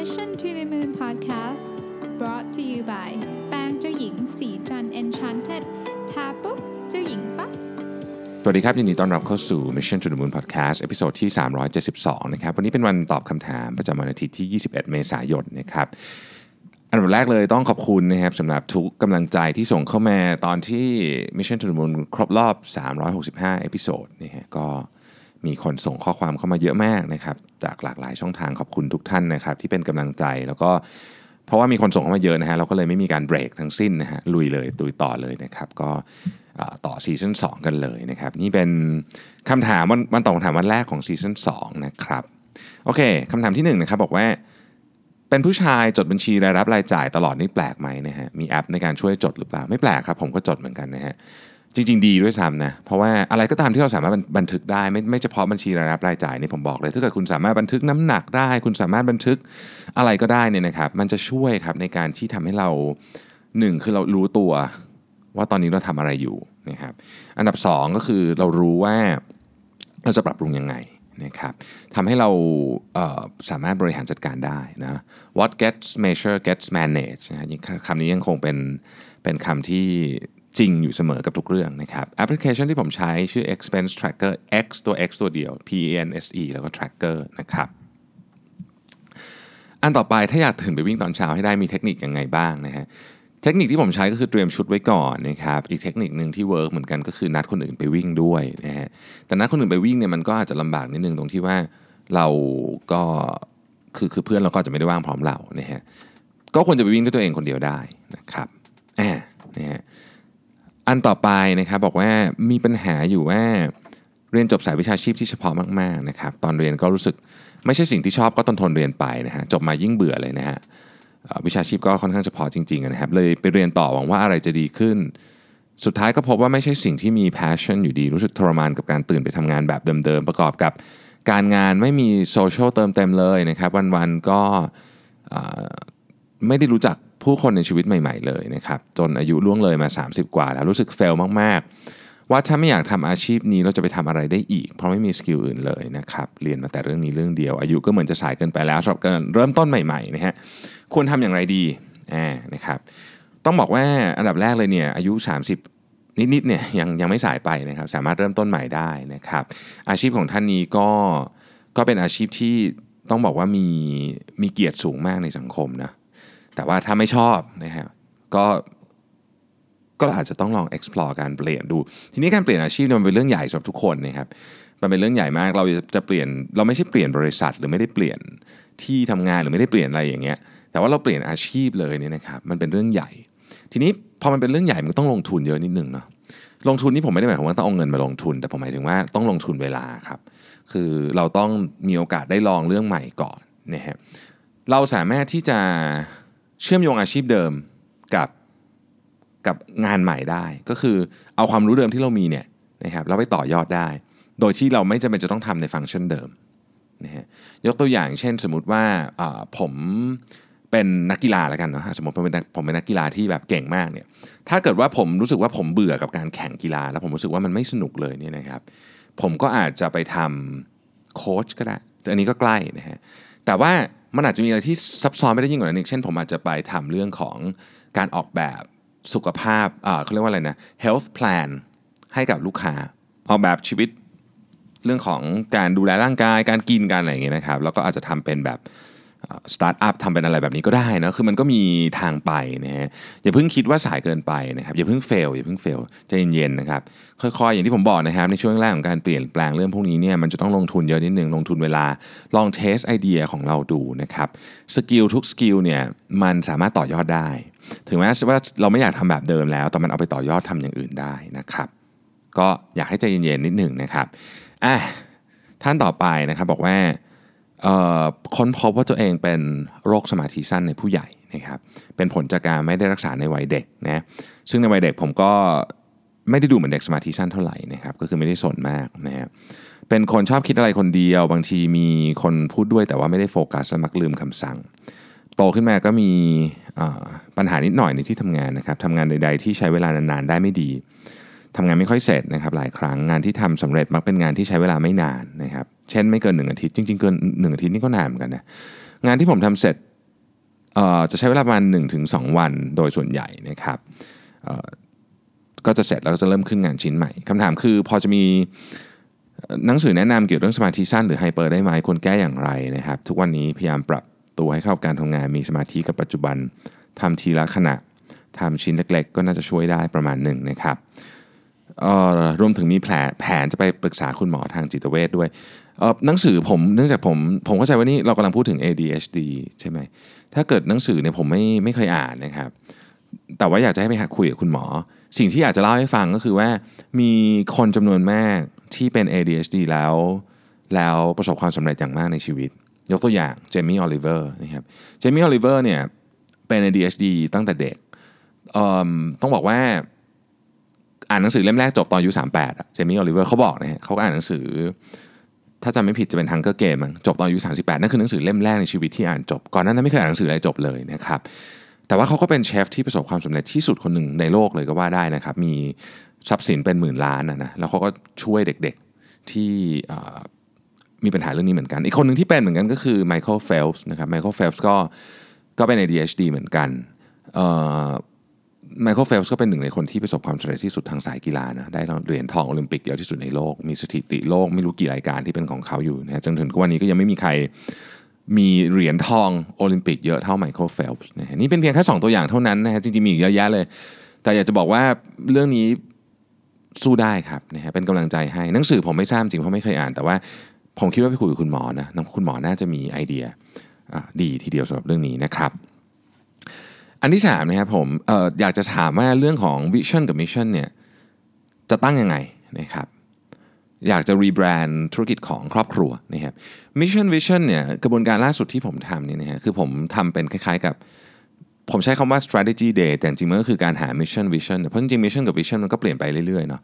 Mission to the Moon Podcast brought to you by แป้งเจ้าหญิงศรีจันทร์ Enchanted ทาปุ๊บเจ้าหญิงปั๊บสวัสดีครับยินดีต้อนรับเข้าสู่ Mission to the Moon Podcast episode ที่ 372 นะครับ วันนี้เป็นวันตอบคำถามประจำวันอาทิตย์ที่ 21 เมษายนนะครับอันดับแรกเลยต้องขอบคุณนะครับสำหรับทุกกำลังใจที่ส่งเข้ามาตอนที่ Mission to the Moon ครบรอบ 365 episode นะฮะก็ มีคนส่งข้อความเข้ามาเยอะมากนะครับจากหลากหลายช่องทางขอบคุณทุกท่านนะครับที่เป็นกำลังใจแล้วก็เพราะว่ามีคนส่งเข้ามาเยอะนะฮะเราก็เลยไม่มีการเบรกทั้งสิ้นนะฮะลุยเลยตุยต่อเลยนะครับก็ต่อซีซั่น2 กันเลยนะครับ นี่เป็นคำถามวันวันตอบคำถามวันแรกของซีซั่น2นะครับโอเคคำถามที่1นะครับบอกว่าเป็นผู้ชายจดบัญชีรายรับรายจ่ายตลอดนี่แปลกไหมนะฮะมีแอปในการช่วยจดหรือเปล่าไม่แปลกครับผมก็จดเหมือนกันนะฮะ จริง ๆ ดีด้วยซ้ำนะ เพราะว่าอะไรก็ตามที่เราสามารถบันทึกได้ ไม่ไม่เฉพาะบัญชีรายรับรายจ่ายนี่ผมบอกเลย ถ้าเกิดคุณสามารถบันทึกน้ำหนักได้ คุณสามารถบันทึกอะไรก็ได้เนี่ยนะครับ มันจะช่วยครับในการที่ทำให้เราหนึ่งคือเรารู้ตัวว่าตอนนี้เราทำอะไรอยู่นะครับ อันดับสองก็คือเรารู้ว่าเราจะปรับปรุงยังไงนะครับทำให้เราเสามารถบริหารจัดการได้นะ what gets measure gets managed นะคำนี้ยังคงเป็นเป็นคำที่ จริงอยู่เสมอกับทุกเรื่องนะครับแอปพลิเคชันที่ผมใช้ชื่อ expense tracker x ตัว x ตัวเดียว p e n s e แล้วก็ tracker นะครับอันต่อไปถ้าอยากตื่นไปวิ่งตอนเช้าให้ได้มีเทคนิคยังไงบ้างนะฮะเทคนิคที่ผมใช้ก็คือเตรียมชุดไว้ก่อนนะครับอีกเทคนิคหนึ่งที่ work เหมือนกันก็คือนัดคนอื่นไปวิ่งด้วยนะฮะแต่นัดคนอื่นไปวิ่งเนี่ยมันก็อาจจะลำบากนิดนึงตรงที่ว่าเราก็คือคือเพื่อนเราก็จะไม่ได้ว่างพร้อมเรานะฮะก็ควรจะไปวิ่งด้วยตัวเองคนเดียวได้นะครับอ่านะฮะ อันต่อไปนะครับบอกว่ามีปัญหาอยู่ว่าเรียนจบสายวิชาชีพที่เฉพาะมากๆนะครับตอนเรียนก็รู้สึกไม่ใช่สิ่งที่ชอบก็ทนทนเรียนไปนะฮะจบมายิ่งเบื่อเลยนะฮะวิชาชีพก็ค่อนข้างเฉพาะจริงๆนะครับเลยไปเรียนต่อหวังว่าอะไรจะดีขึ้น สุดท้ายก็พบว่าไม่ใช่สิ่งที่มี passion อยู่ดีรู้สึกทรมานกับการตื่นไปทำงานแบบเดิมๆ ประกอบกับการงานไม่มีโซเชียลเติมเต็มเลยนะครับวันๆก็ไม่ได้รู้จัก ผู้คนในชีวิตใหม่ ๆ เลยนะครับ จนอายุล่วงเลยมา 30 กว่า แล้วรู้สึก fail มากๆ ว่าถ้าไม่อยากทำอาชีพนี้เราจะไปทำอะไรได้อีก เพราะไม่มี skill อื่นเลยนะครับ เรียนมาแต่เรื่องนี้เรื่องเดียว อายุก็เหมือนจะสายเกินไปแล้วสำหรับการเริ่มต้นใหม่ๆนะฮะควรทำอย่างไรดีอ่านะครับ ต้องบอกว่าอันดับแรกเลยเนี่ยอายุ 30นิดๆเนี่ยยังยังไม่สายไปนะครับสามารถเริ่มต้นใหม่ได้นะครับ อาชีพของท่านนี้ก็ก็เป็นอาชีพที่ต้องบอกว่ามีมีเกียรติสูงมากในสังคมนะ แต่ว่าถ้าไม่ชอบนะครับก็ก็อาจจะต้องลอง explore การเปลี่ยนดู ทีนี้การเปลี่ยนอาชีพมันเป็นเรื่องใหญ่สำหรับทุกคนนะครับมันเป็นเรื่องใหญ่มากเราจะเปลี่ยนเราไม่ใช่เปลี่ยนบริษัท หรือไม่ได้เปลี่ยนที่ทำงานหรือไม่ได้เปลี่ยนอะไรอย่างเงี้ยแต่ว่าเราเปลี่ยนอาชีพเลยเนี่ยนะครับมันเป็นเรื่องใหญ่ ทีนี้พอมันเป็นเรื่องใหญ่มันต้องลงทุนเยอะนิดนึงเนาะลงทุนนี่ผมไม่ได้หมายความว่าต้องเอาเงินมาลงทุน แต่ผมหมายถึงว่าต้องลงทุนเวลาครับ คือเราต้องมีโอกาสได้ลองเรื่องใหม่ก่อนนะฮะเราสามารถที่จะ เชื่อมโยงอาชีพเดิมกับกับงานใหม่ได้ ก็คือเอาความรู้เดิมที่เรามีเนี่ยนะครับเราไปต่อยอดได้ โดยที่เราไม่จำเป็นจะต้องทำในฟังก์ชันเดิมนะฮะยกตัวอย่างเช่นสมมุติว่าผมเป็นนักกีฬาแล้วกันเนาะสมมติผมเป็นผมเป็นนักกีฬาที่แบบเก่งมากเนี่ยถ้าเกิดว่าผมรู้สึกว่าผมเบื่อกับการแข่งกีฬา แล้วผมรู้สึกว่ามันไม่สนุกเลยเนี่ยนะครับ ผมก็อาจจะไปทำโค้ชก็ได้อันนี้ก็ใกล้นะฮะแต่ว่า มันอาจจะมีอะไรที่ซับซ้อนไม่ได้ยิ่งกว่านั้นอีกเช่น ผมอาจจะไปทำเรื่องของการออกแบบสุขภาพเขาเรียกว่าอะไรนะ health plan ให้กับลูกค้า ออกแบบชีวิตเรื่องของการดูแลร่างกาย การกินการอะไรอย่างเงี้ยนะครับ แล้วก็อาจจะทำเป็นแบบ สตาร์ทอัพทำเป็นอะไรแบบนี้ก็ได้นะคือมันก็มีทางไปนะฮะอย่าเพิ่งคิดว่าสายเกินไปนะครับอย่าเพิ่ง fail อย่าเพิ่ง fail ใจเย็นๆนะครับค่อยๆอย่างที่ผมบอกนะครับในช่วงแรกของการเปลี่ยนแปลงเรื่องพวกนี้เนี่ยมันจะต้องลงทุนเยอะนิดนึงลงทุนเวลาลอง test ไอเดียของเราดูนะครับ skill ทุก skill เนี่ยมันสามารถต่อยอดได้ ถึงแม้ว่าเราไม่อยากทำแบบเดิมแล้ว แต่มันเอาไปต่อยอดทำอย่างอื่นได้นะครับ ก็อยากให้ใจเย็นๆนิดหนึ่งนะครับอะท่านต่อไปนะครับบอกว่า ค้นพบว่าตัวเองเป็นโรคสมาธิสั้นในผู้ใหญ่นะครับเป็นผลจากการไม่ได้รักษาในวัยเด็กนะซึ่งในวัยเด็กผมก็ไม่ได้ดูเหมือนเด็กสมาธิสั้นเท่าไหร่นะครับก็คือไม่ได้สนมากนะครับเป็นคนชอบคิดอะไรคนเดียว บางทีมีคนพูดด้วยแต่ว่าไม่ได้โฟกัสมักลืมคำสั่ง โตขึ้นมาก็มีปัญหานิดหน่อยในที่ทำงานนะครับทำงานใด ๆ ที่ใช้เวลานานๆได้ไม่ดีทำงานไม่ค่อยเสร็จนะครับหลายครั้งงานที่ทำสำเร็จมักเป็นงานที่ใช้เวลาไม่นานนะครับ เช่นไม่เกิน 1 อาทิตย์จริง ๆ เกิน 1 อาทิตย์นี่ก็นานเหมือนกันนะงานที่ผมทำเสร็จจะใช้เวลาประมาณ1-2 วันโดยส่วนใหญ่นะครับก็จะเสร็จแล้วก็จะเริ่มขึ้นงานชิ้นใหม่คำถามคือพอจะมีหนังสือแนะนำเกี่ยวกับเรื่องสมาธิสั้นหรือไฮเปอร์ได้ไหมควรแก้อย่างไรนะครับ ทุกวันนี้พยายามปรับตัวให้เข้ากับการทำงานมีสมาธิกับปัจจุบันทำทีละขณะทำชิ้นเล็ก ๆ ก็น่าจะช่วยได้ประมาณหนึ่งนะครับรวมถึงมีแผนแผนจะไปปรึกษาคุณหมอทางจิตเวชด้วย หนังสือผมเนื่องจากผมผมเข้าใจว่านี่เรากำลังพูดถึง ADHD ใช่ไหมถ้าเกิดหนังสือเนี่ยผมไม่ไม่เคยอ่านนะครับ แต่ว่าอยากจะให้ไปหาคุยกับคุณหมอ สิ่งที่อยากจะเล่าให้ฟังก็คือว่ามีคนจำนวนมากที่เป็น ADHD แล้ว แล้วประสบความสำเร็จอย่างมากในชีวิต ยกตัวอย่างเจมี่ออลิเวอร์นะครับเจมี่ออลิเวอร์เนี่ยเป็น ADHD ตั้งแต่เด็กต้องบอกว่าอ่านหนังสือเล่มแรกจบตอนอายุ38อะเจมี่ออลิเวอร์เขาบอกนะฮะเขาอ่านหนังสือ ถ้าจำไม่ผิดจะเป็น Hunger Games จบตอนอายุ 38 นั่นคือหนังสือเล่มแรกในชีวิตที่อ่านจบ ก่อนนั้นไม่เคยอ่านหนังสืออะไรจบเลยนะครับแต่ว่าเขาก็เป็นเชฟที่ประสบความสำเร็จที่สุดคนหนึ่งในโลกเลยก็ว่าได้นะครับมีทรัพย์สินเป็นหมื่นล้านนะแล้วเขาก็ช่วยเด็กๆที่มีปัญหาเรื่องนี้เหมือนกัน อีกคนหนึ่งที่เป็นเหมือนกันก็คือไมเคิลเฟลป์สนะครับไมเคิลเฟลป์สก็ก็เป็น ADHD เหมือนกัน ไมเคิลเฟลป์สก็เป็นหนึ่งในคนที่ประสบความสำเร็จที่สุดทางสายกีฬานะได้เหรียญทองโอลิมปิกเยอะที่สุดในโลก มีสถิติโลกไม่รู้กี่รายการที่เป็นของเขาอยู่นะจนถึงวันนี้ก็ยังไม่มีใครมีเหรียญทองโอลิมปิกเยอะเท่าไมเคิลเฟลป์สนะนี่เป็นเพียงแค่2ตัวอย่างเท่านั้นนะฮะจริงๆมีอีกเยอะแยะเลย แต่อยากจะบอกว่าเรื่องนี้สู้ได้ครับนะฮะเป็นกำลังใจให้หนังสือผมไม่ทราบจริงเพราะไม่เคยอ่าน แต่ว่าผมคิดว่าไปคุยกับคุณหมอนะคุณหมอน่าจะมีไอเดียดีทีเดียวสำหรับเรื่องนี้นะครับ อันที่สามนะครับผมอออยากจะถามว่าเรื่องของ vision กับ mission เนี่ยจะตั้งยังไงนะครับอยากจะ rebrand ธุรกิจของครอบครัวนะครับ mission vision เนี่ยกระบวนการล่าสุดที่ผมทำนี่นะฮะคือผมทำเป็นคล้ายๆกับ ผมใช้คำว่า strategy day แต่จริงๆมันก็คือการหา mission vision เพราะจริง mission กับ vision มันก็เปลี่ยนไปเรื่อยๆเนาะ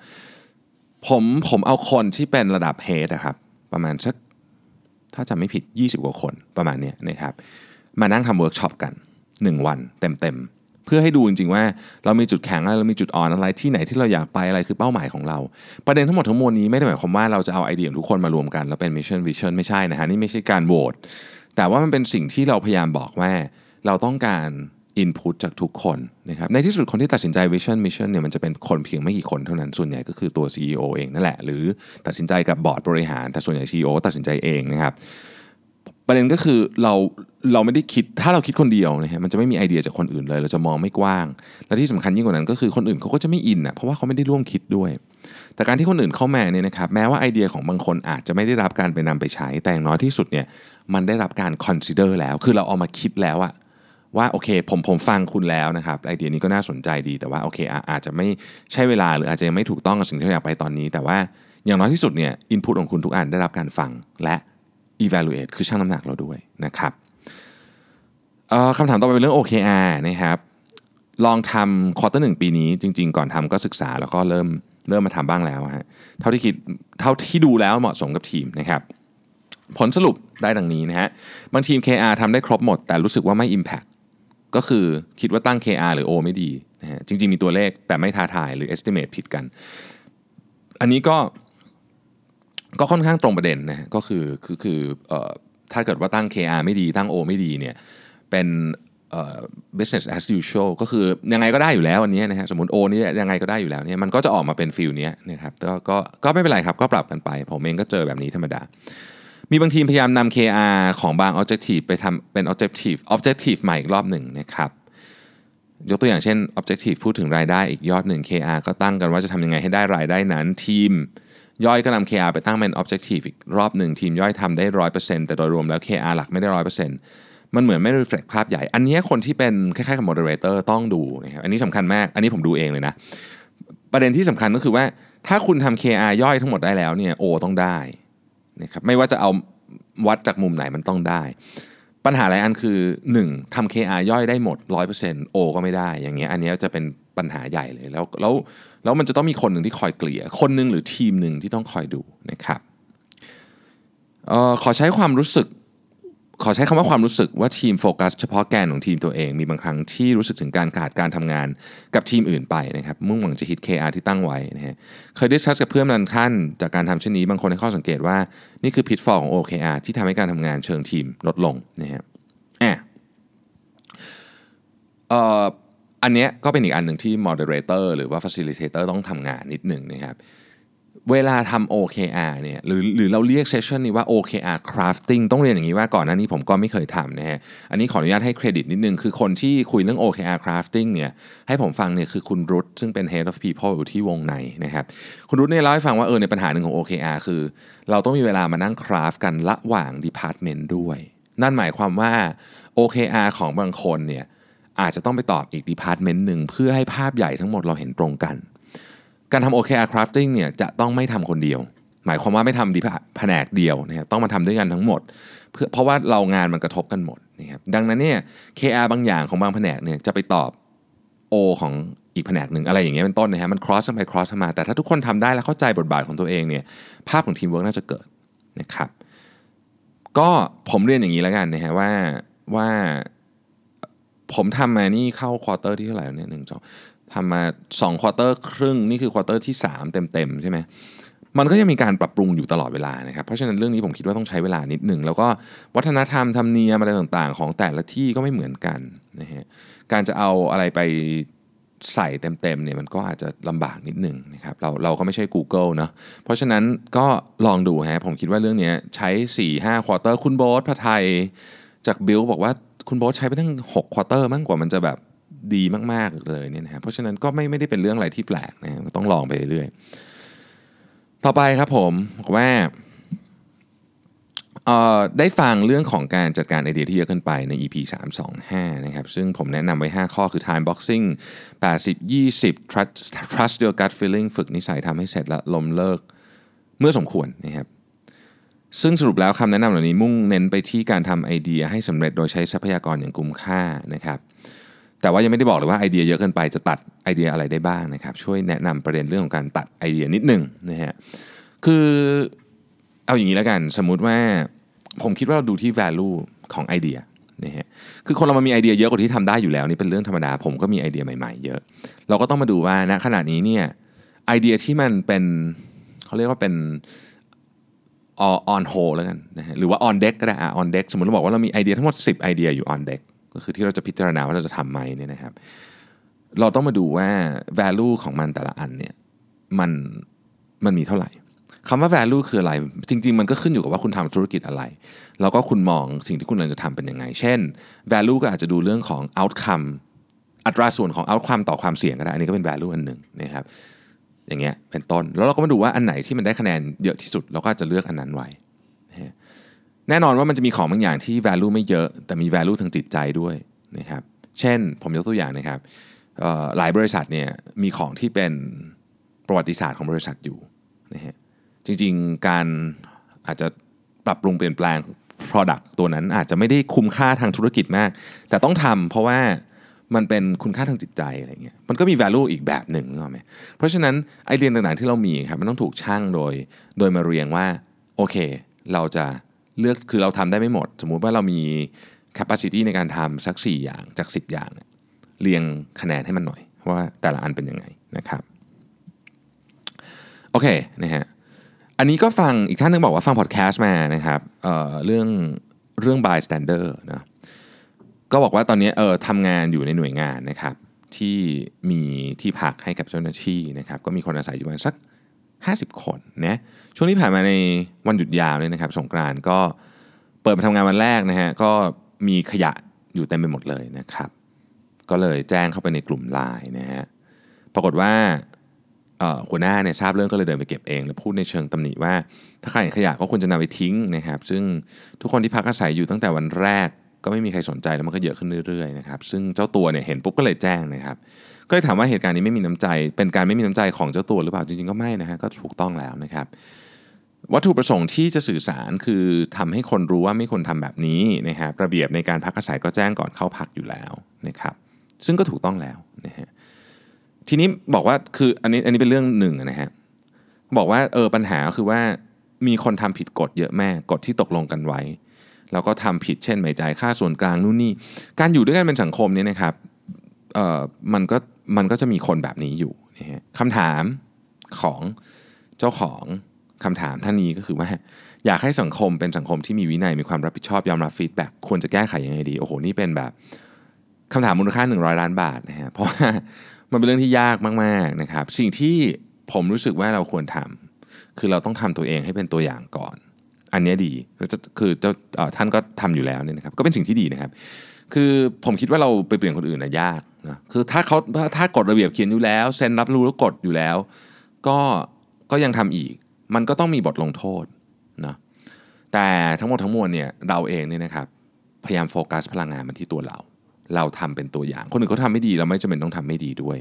ผมผมเอาคนที่เป็นระดับ head นะครับประมาณสักถ้าจำไม่ผิด 20 กว่าคนประมาณนี้นะครับมานั่งทำเวิร์กช็อปกัน 1 วันเต็มๆ เพื่อให้ดูจริงๆว่า เรามีจุดแข็งอะไรเรามีจุดอ่อนอะไรที่ไหนที่เราอยากไปอะไรคือเป้าหมายของเรา ประเด็นทั้งหมดทั้งมวลนี้ไม่ได้หมายความว่าเราจะเอาไอเดียของทุกคนมารวมกันแล้วเป็น mission vision ไม่ใช่นะฮะนี่ไม่ใช่การโหวตแต่ว่ามันเป็นสิ่งที่เราพยายามบอกว่า เราต้องการ input จากทุกคนนะครับในที่สุดคนที่ตัดสินใจ vision mission เนี่ยมันจะเป็นคนเพียงไม่กี่คนเท่านั้นส่วนใหญ่ก็คือตัว CEO เองนั่นแหละ หรือตัดสินใจกับบอร์ดบริหาร แต่ส่วนใหญ่ CEO ตัดสินใจเองนะครับประเด็นก็คือเรา เราไม่ได้คิดถ้าเราคิดคนเดียวนะฮะมันจะไม่มีไอเดียจากคนอื่นเลย เราจะมองไม่กว้าง และที่สำคัญยิ่งกว่านั้นก็คือคนอื่นเขาก็จะไม่ in อะเพราะว่าเขาไม่ได้ร่วมคิดด้วย แต่การที่คนอื่นเข้ามาเนี่ยนะครับแม้ว่าไอเดียของบางคนอาจจะไม่ได้รับการไปนำไปใช้ แต่อย่างน้อยที่สุดเนี่ยมันได้รับการ consider แล้ว คือเราเอามาคิดแล้วอะว่าโอเคผมผมฟังคุณแล้วนะครับไอเดียนี้ก็น่าสนใจดีแต่ว่าโอเคอาจจะไม่ใช่เวลาหรืออาจจะยังไม่ถูกต้องกับสิ่งที่เราอยากไปตอนนี้ แต่ว่าอย่างน้อยที่สุดเนี่ย input ของคุณทุกอันได้รับการฟังและ evaluate คือชั่งน้ำหนักเราด้วยนะครับ คำถามต่อไปเป็นเรื่อง OKR นะครับ ลองทำ quarter หนึ่งปีนี้จริง ๆ ก่อนทำก็ศึกษาแล้วก็เริ่มเริ่มมาทำบ้างแล้วฮะเท่าที่คิดเท่าที่ดูแล้วเหมาะสมกับทีมนะครับผลสรุปได้ดังนี้นะฮะบางทีม KR ทำได้ครบหมด แต่รู้สึกว่าไม่ Impact ก็คือคิดว่าตั้ง KR หรือ O ไม่ดีนะฮะจริง ๆ มีตัวเลขแต่ไม่ท้าทายหรือ estimate ผิดกัน อันนี้ก็ก็ค่อนข้างตรงประเด็นนะก็คือคือคือออถ้าเกิดว่าตั้ง KR ไม่ดีตั้ง O ไม่ดีเนี่ย เป็น business as usual ก็คือยังไงก็ได้อยู่แล้ววันนี้นะฮะสมมติโอนี่ยังไงก็ได้อยู่แล้วเนี่ยมันก็จะออกมาเป็นฟิลเนี้ยนะครับก็ก็ก็ไม่เป็นไรครับก็ปรับกันไป ผมเองก็เจอแบบนี้ธรรมดา มีบางทีมพยายามนำ KR ของบาง objective ไปทำเป็น objective objective ใหม่อีกรอบหนึ่งนะครับยกตัวอย่างเช่น objective พูดถึงรายได้อีกยอดหนึ่ง KR ก็ตั้งกันว่าจะทำยังไงให้ได้รายได้นั้นทีมย่อยก็นำ KR ไปตั้งเป็น objective อีกรอบหนึ่งทีมย่อยทำได้ 100%แต่โดยรวมแล้ว KR หลักไม่ได้ 100% มันเหมือนไม่ reflect ภาพใหญ่ อันนี้คนที่เป็นคล้ายๆกับ moderator ต้องดูนะครับอันนี้สำคัญมาก อันนี้ผมดูเองเลยนะ ประเด็นที่สำคัญก็คือว่า ถ้าคุณทำ KR ย่อยทั้งหมดได้แล้วเนี่ย O ต้องได้นะครับไม่ว่าจะเอาวัดจากมุมไหนมันต้องได้ ปัญหาหลายอันคือ 1. ทำ KR ย่อยได้หมด 100% O ก็ไม่ได้ อย่างเงี้ยอันนี้จะเป็นปัญหาใหญ่เลยแล้วแล้วแล้วมันจะต้องมีคนหนึ่งที่คอยเกลี่ย คนหนึ่งหรือทีมหนึ่งที่ต้องคอยดูนะครับออขอใช้ความรู้สึก ขอใช้คำว่าความรู้สึกว่าทีมโฟกัสเฉพาะแกนของทีมตัวเอง มีบางครั้งที่รู้สึกถึงการขาดการทำงานกับทีมอื่นไปนะครับมุ่งหวังจะฮิต KR ที่ตั้งไว้นะฮะเคยได้ชัดกับเพื่อนบางท่านจากการทำเช่นนี้ บางคนให้ข้อสังเกตว่านี่คือพิษฟอของ OKR ที่ทำให้การทำงานเชิงทีมลดลงนะฮะแอบเอ่ออันเนี้ยก็เป็นอีกอันหนึ่งที่ moderator หรือว่า facilitator ต้องทำงานนิดหนึ่งนะครับ เวลาทำ OKR เนี่ยหรือหรือเราเรียกเซสชันนี้ว่า OKR crafting ต้องเรียนอย่างนี้ว่าก่อนหน้านี้ผมก็ไม่เคยทำนะฮะอันนี้ขออนุญาตให้เครดิตนิดนึง คือคนที่คุยเรื่อง OKR crafting เนี่ยให้ผมฟังเนี่ยคือคุณรุตซึ่งเป็น head of people อยู่ที่วงในนะครับคุณรุตเนี่ยเล่าให้ฟังว่าเออในปัญหาหนึ่งของ OKR คือ เราต้องมีเวลามานั่งคราฟกันระหว่าง department ด้วย นั่นหมายความว่า OKR ของบางคนเนี่ยอาจจะต้องไปตอบอีก department หนึ่งเพื่อให้ภาพใหญ่ทั้งหมดเราเห็นตรงกัน การทำ OKR crafting เนี่ยจะต้องไม่ทำคนเดียว หมายความว่าไม่ทำดีแผนกเดียวนะครับต้องมาทำด้วยกันทั้งหมด เพื่อเพราะว่าเรางานมันกระทบกันหมดนะครับดังนั้นเนี่ย KR บางอย่างของบางแผนกเนี่ยจะไปตอบ O ของอีกแผนกหนึ่งอะไรอย่างเงี้ยเป็นต้นนะฮะมัน cross กันไป cross กันมา แต่ถ้าทุกคนทำได้และเข้าใจบทบาทของตัวเองเนี่ยภาพของทีมเวิร์กน่าจะเกิดนะครับก็ผมเรียนอย่างนี้แล้วกันนะฮะว่าว่าผมทำมานี่เข้า quarter ที่เท่าไหร่เนี่ยหนึ่งสอง ทำมา2 quarter ครึ่งนี่คือ quarter ที่ 3 เต็มๆใช่ไหมมันก็ยังมีการปรับปรุงอยู่ตลอดเวลานะครับ เพราะฉะนั้นเรื่องนี้ผมคิดว่าต้องใช้เวลานิดหนึ่ง แล้วก็วัฒนธรรมธรรมเนียมอะไรต่างๆ ของแต่ละที่ก็ไม่เหมือนกันนะฮะการจะเอาอะไรไปใส่เต็มๆเนี่ยมันก็อาจจะลำบากนิดหนึ่งนะครับเราเราก็ไม่ใช่ Google เนาะเพราะฉะนั้นก็ลองดูฮะผมคิดว่าเรื่องนี้ใช้ 4-5 quarter คุณโบ๊ทพระไทย จากบิลบอกว่าคุณโบ๊ทใช้ไปตั้ง6 quarter มั่งกว่ามันจะแบบ ดีมากๆเลยเนี่ยนะฮะเพราะฉะนั้นก็ไม่ไม่ได้เป็นเรื่องอะไรที่แปลกนะต้องลองไปเรื่อยๆต่อไปครับผมบอกว่าได้ฟังเรื่องของการจัดการไอเดียที่เยอะขึ้นไปใน EP 325 นะครับ ซึ่งผมแนะนำไว้ 5 ข้อคือ time boxing 80 20 trust trust your gut feeling ฝึกนิสัยทำให้เสร็จและล้มเลิกเมื่อสมควรนะครับ ซึ่งสรุปแล้วคำแนะนำเหล่านี้มุ่งเน้นไปที่การทำไอเดียให้สำเร็จโดยใช้ทรัพยากรอย่างคุ้มค่านะครับ แต่ว่ายังไม่ได้บอกเลยว่าไอเดียเยอะเกินไปจะตัดไอเดียอะไรได้บ้างนะครับ ช่วยแนะนำประเด็นเรื่องของการตัดไอเดียนิดหนึ่งนะฮะคือเอาอย่างนี้แล้วกันสมมุติว่าผมคิดว่าเราดูที่ value ของไอเดียนะฮะคือคนเรามันมีไอเดียเยอะกว่าที่ทำได้อยู่แล้วนี่เป็นเรื่องธรรมดาผมก็มีไอเดียใหม่ๆ เยอะ เราก็ต้องมาดูว่าณขณะนี้เนี่ยไอเดียที่มันเป็นเขาเรียกว่าเป็น on hold แล้วกันนะฮะหรือว่า on deck ก็ได้อะ on deck สมมติเราบอกว่าเรามีไอเดียทั้งหมด 10 ไอเดียอยู่ on deck ก็็คือที่เราจะพิจารณาว่าเราจะทำไหมเนี่ยนะครับ เราต้องมาดูว่า value ของมันแต่ละอันเนี่ยมันมันมีเท่าไหร่คำว่า value คืออะไร จริง ๆ มันก็ขึ้นอยู่กับว่าคุณทำธุรกิจอะไร แล้วก็คุณมองสิ่งที่คุณกำลังจะทำเป็นยังไง เช่น value ก็อาจจะดูเรื่องของ outcome อัตราส่วนของ outcome ต่อความเสี่ยงก็ได้ อันนี้ก็เป็น value อันหนึ่งนะครับ อย่างเงี้ยเป็นต้น แล้วเราก็มาดูว่าอันไหนที่มันได้คะแนนเยอะที่สุด เราก็จะเลือกอันนั้นไว้ แน่นอนว่ามันจะมีของบางอย่างที่ value ไม่เยอะ แต่มี value ทางจิตใจด้วยนะครับเช่นผมยกตัวอย่างนะครับหลายบริษัทเนี่ยมีของที่เป็นประวัติศาสตร์ของบริษัทอยู่นะฮะจริงๆการอาจจะปรับปรุงเปลี่ยนแปลง Product ตัวนั้นอาจจะไม่ได้คุ้มค่าทางธุรกิจมาก แต่ต้องทำเพราะว่ามันเป็นคุณค่าทางจิตใจอะไรเงี้ยมันก็มี value อีกแบบหนึ่งนึกออกไหมเพราะฉะนั้นไอเดียต่างๆที่เรามีครับมันต้องถูกช่างโดย โดยมาเรียงว่าโอเค เราจะ เลือกคือเราทำได้ไม่หมด สมมุติว่าเรามี capacity ในการทำสัก 4 อย่างจาก 10 อย่าง เรียงคะแนนให้มันหน่อย ว่าแต่ละอันเป็นยังไงนะครับโอเคนะฮะอันนี้ก็ฟังอีกท่านนึงบอกว่าฟังพอดแคสต์มานะครับเเรื่องเรื่อง bystander นะก็บอกว่าตอนนี้เออทำงานอยู่ในหน่วยงานนะครับที่มีที่พักให้กับเจ้าหน้าที่นะครับก็มีคนอาศัยอยู่ประมาณสัก 50 คนนะช่วงที่ผ่านมาในวันหยุดยาวเลยนะครับสงกรานก็เปิดมาทำงานวันแรกนะฮะก็มีขยะอยู่เต็มไปหมดเลยนะครับ ก็เลยแจ้งเข้าไปในกลุ่มไลน์นะฮะปรากฏว่าหัวหน้าเนี่ยทราบเรื่องก็เลยเดินไปเก็บเองแล้วพูดในเชิงตำหนิว่า ถ้าใครเห็นขยะก็ควรจะนำไปทิ้งนะครับ ซึ่งทุกคนที่พักอาศัยอยู่ตั้งแต่วันแรกก็ไม่มีใครสนใจแล้วมันก็เยอะขึ้นเรื่อยๆนะครับซึ่งเจ้าตัวเนี่ยเห็นปุ๊บก็เลยแจ้งนะครับ ก็ถามว่าเหตุการณ์นี้ไม่มีน้ำใจ เป็นการไม่มีน้ำใจของเจ้าตัวหรือเปล่าจริงๆก็ไม่นะฮะก็ถูกต้องแล้วนะครับ วัตถุประสงค์ที่จะสื่อสารคือทำให้คนรู้ว่าไม่ควรทำแบบนี้นะครับระเบียบในการพักอาศัยก็แจ้งก่อนเข้าพักอยู่แล้วนะครับ ซึ่งก็ถูกต้องแล้วนะฮะทีนี้บอกว่าคืออันนี้อันนี้เป็นเรื่องหนึ่งนะฮะบอกว่าเออปัญหาคือว่ามีคนทำผิดกฎเยอะแม่กฎที่ตกลงกันไว้ แล้วก็ทำผิดเช่นไม่จ่ายค่าส่วนกลางนู่นนี่การอยู่ด้วยกันเป็นสังคมเนี่ยนะครับเอ่อมันก็ มันก็จะมีคนแบบนี้อยู่นะฮะคำถามของเจ้าของคำถามท่านนี้ก็คือว่า อยากให้สังคมเป็นสังคมที่มีวินัยมีความรับผิดชอบยอมรับฟีดแบ็กควรจะแก้ไขยังไงดี โอ้โห นี่เป็นแบบคำถามมูลค่า 100 ล้านบาทนะฮะเพราะว่ามันเป็นเรื่องที่ยากมากๆนะครับ สิ่งที่ผมรู้สึกว่าเราควรทำคือเราต้องทำตัวเองให้เป็นตัวอย่างก่อน อันนี้ดีแล้วจะคือเจ้าท่านก็ทำอยู่แล้วเนี่ยนะครับ ก็เป็นสิ่งที่ดีนะครับ คือผมคิดว่าเราไปเปลี่ยนคนอื่นนะยาก นะคือถ้าเขาถ้ากฎระเบียบเขียนอยู่แล้วเซ็นรับรู้แล้วกฎอยู่แล้ว ก็ก็ยังทำอีก มันก็ต้องมีบทลงโทษนะแต่ทั้งหมดทั้งมวลเนี่ยเราเองเนี่ยนะครับพยายามโฟกัสพลังงานมันที่ตัวเรา เราทำเป็นตัวอย่าง คนอื่นเขาทำไม่ดีเราไม่จำเป็นต้องทำไม่ดีด้วย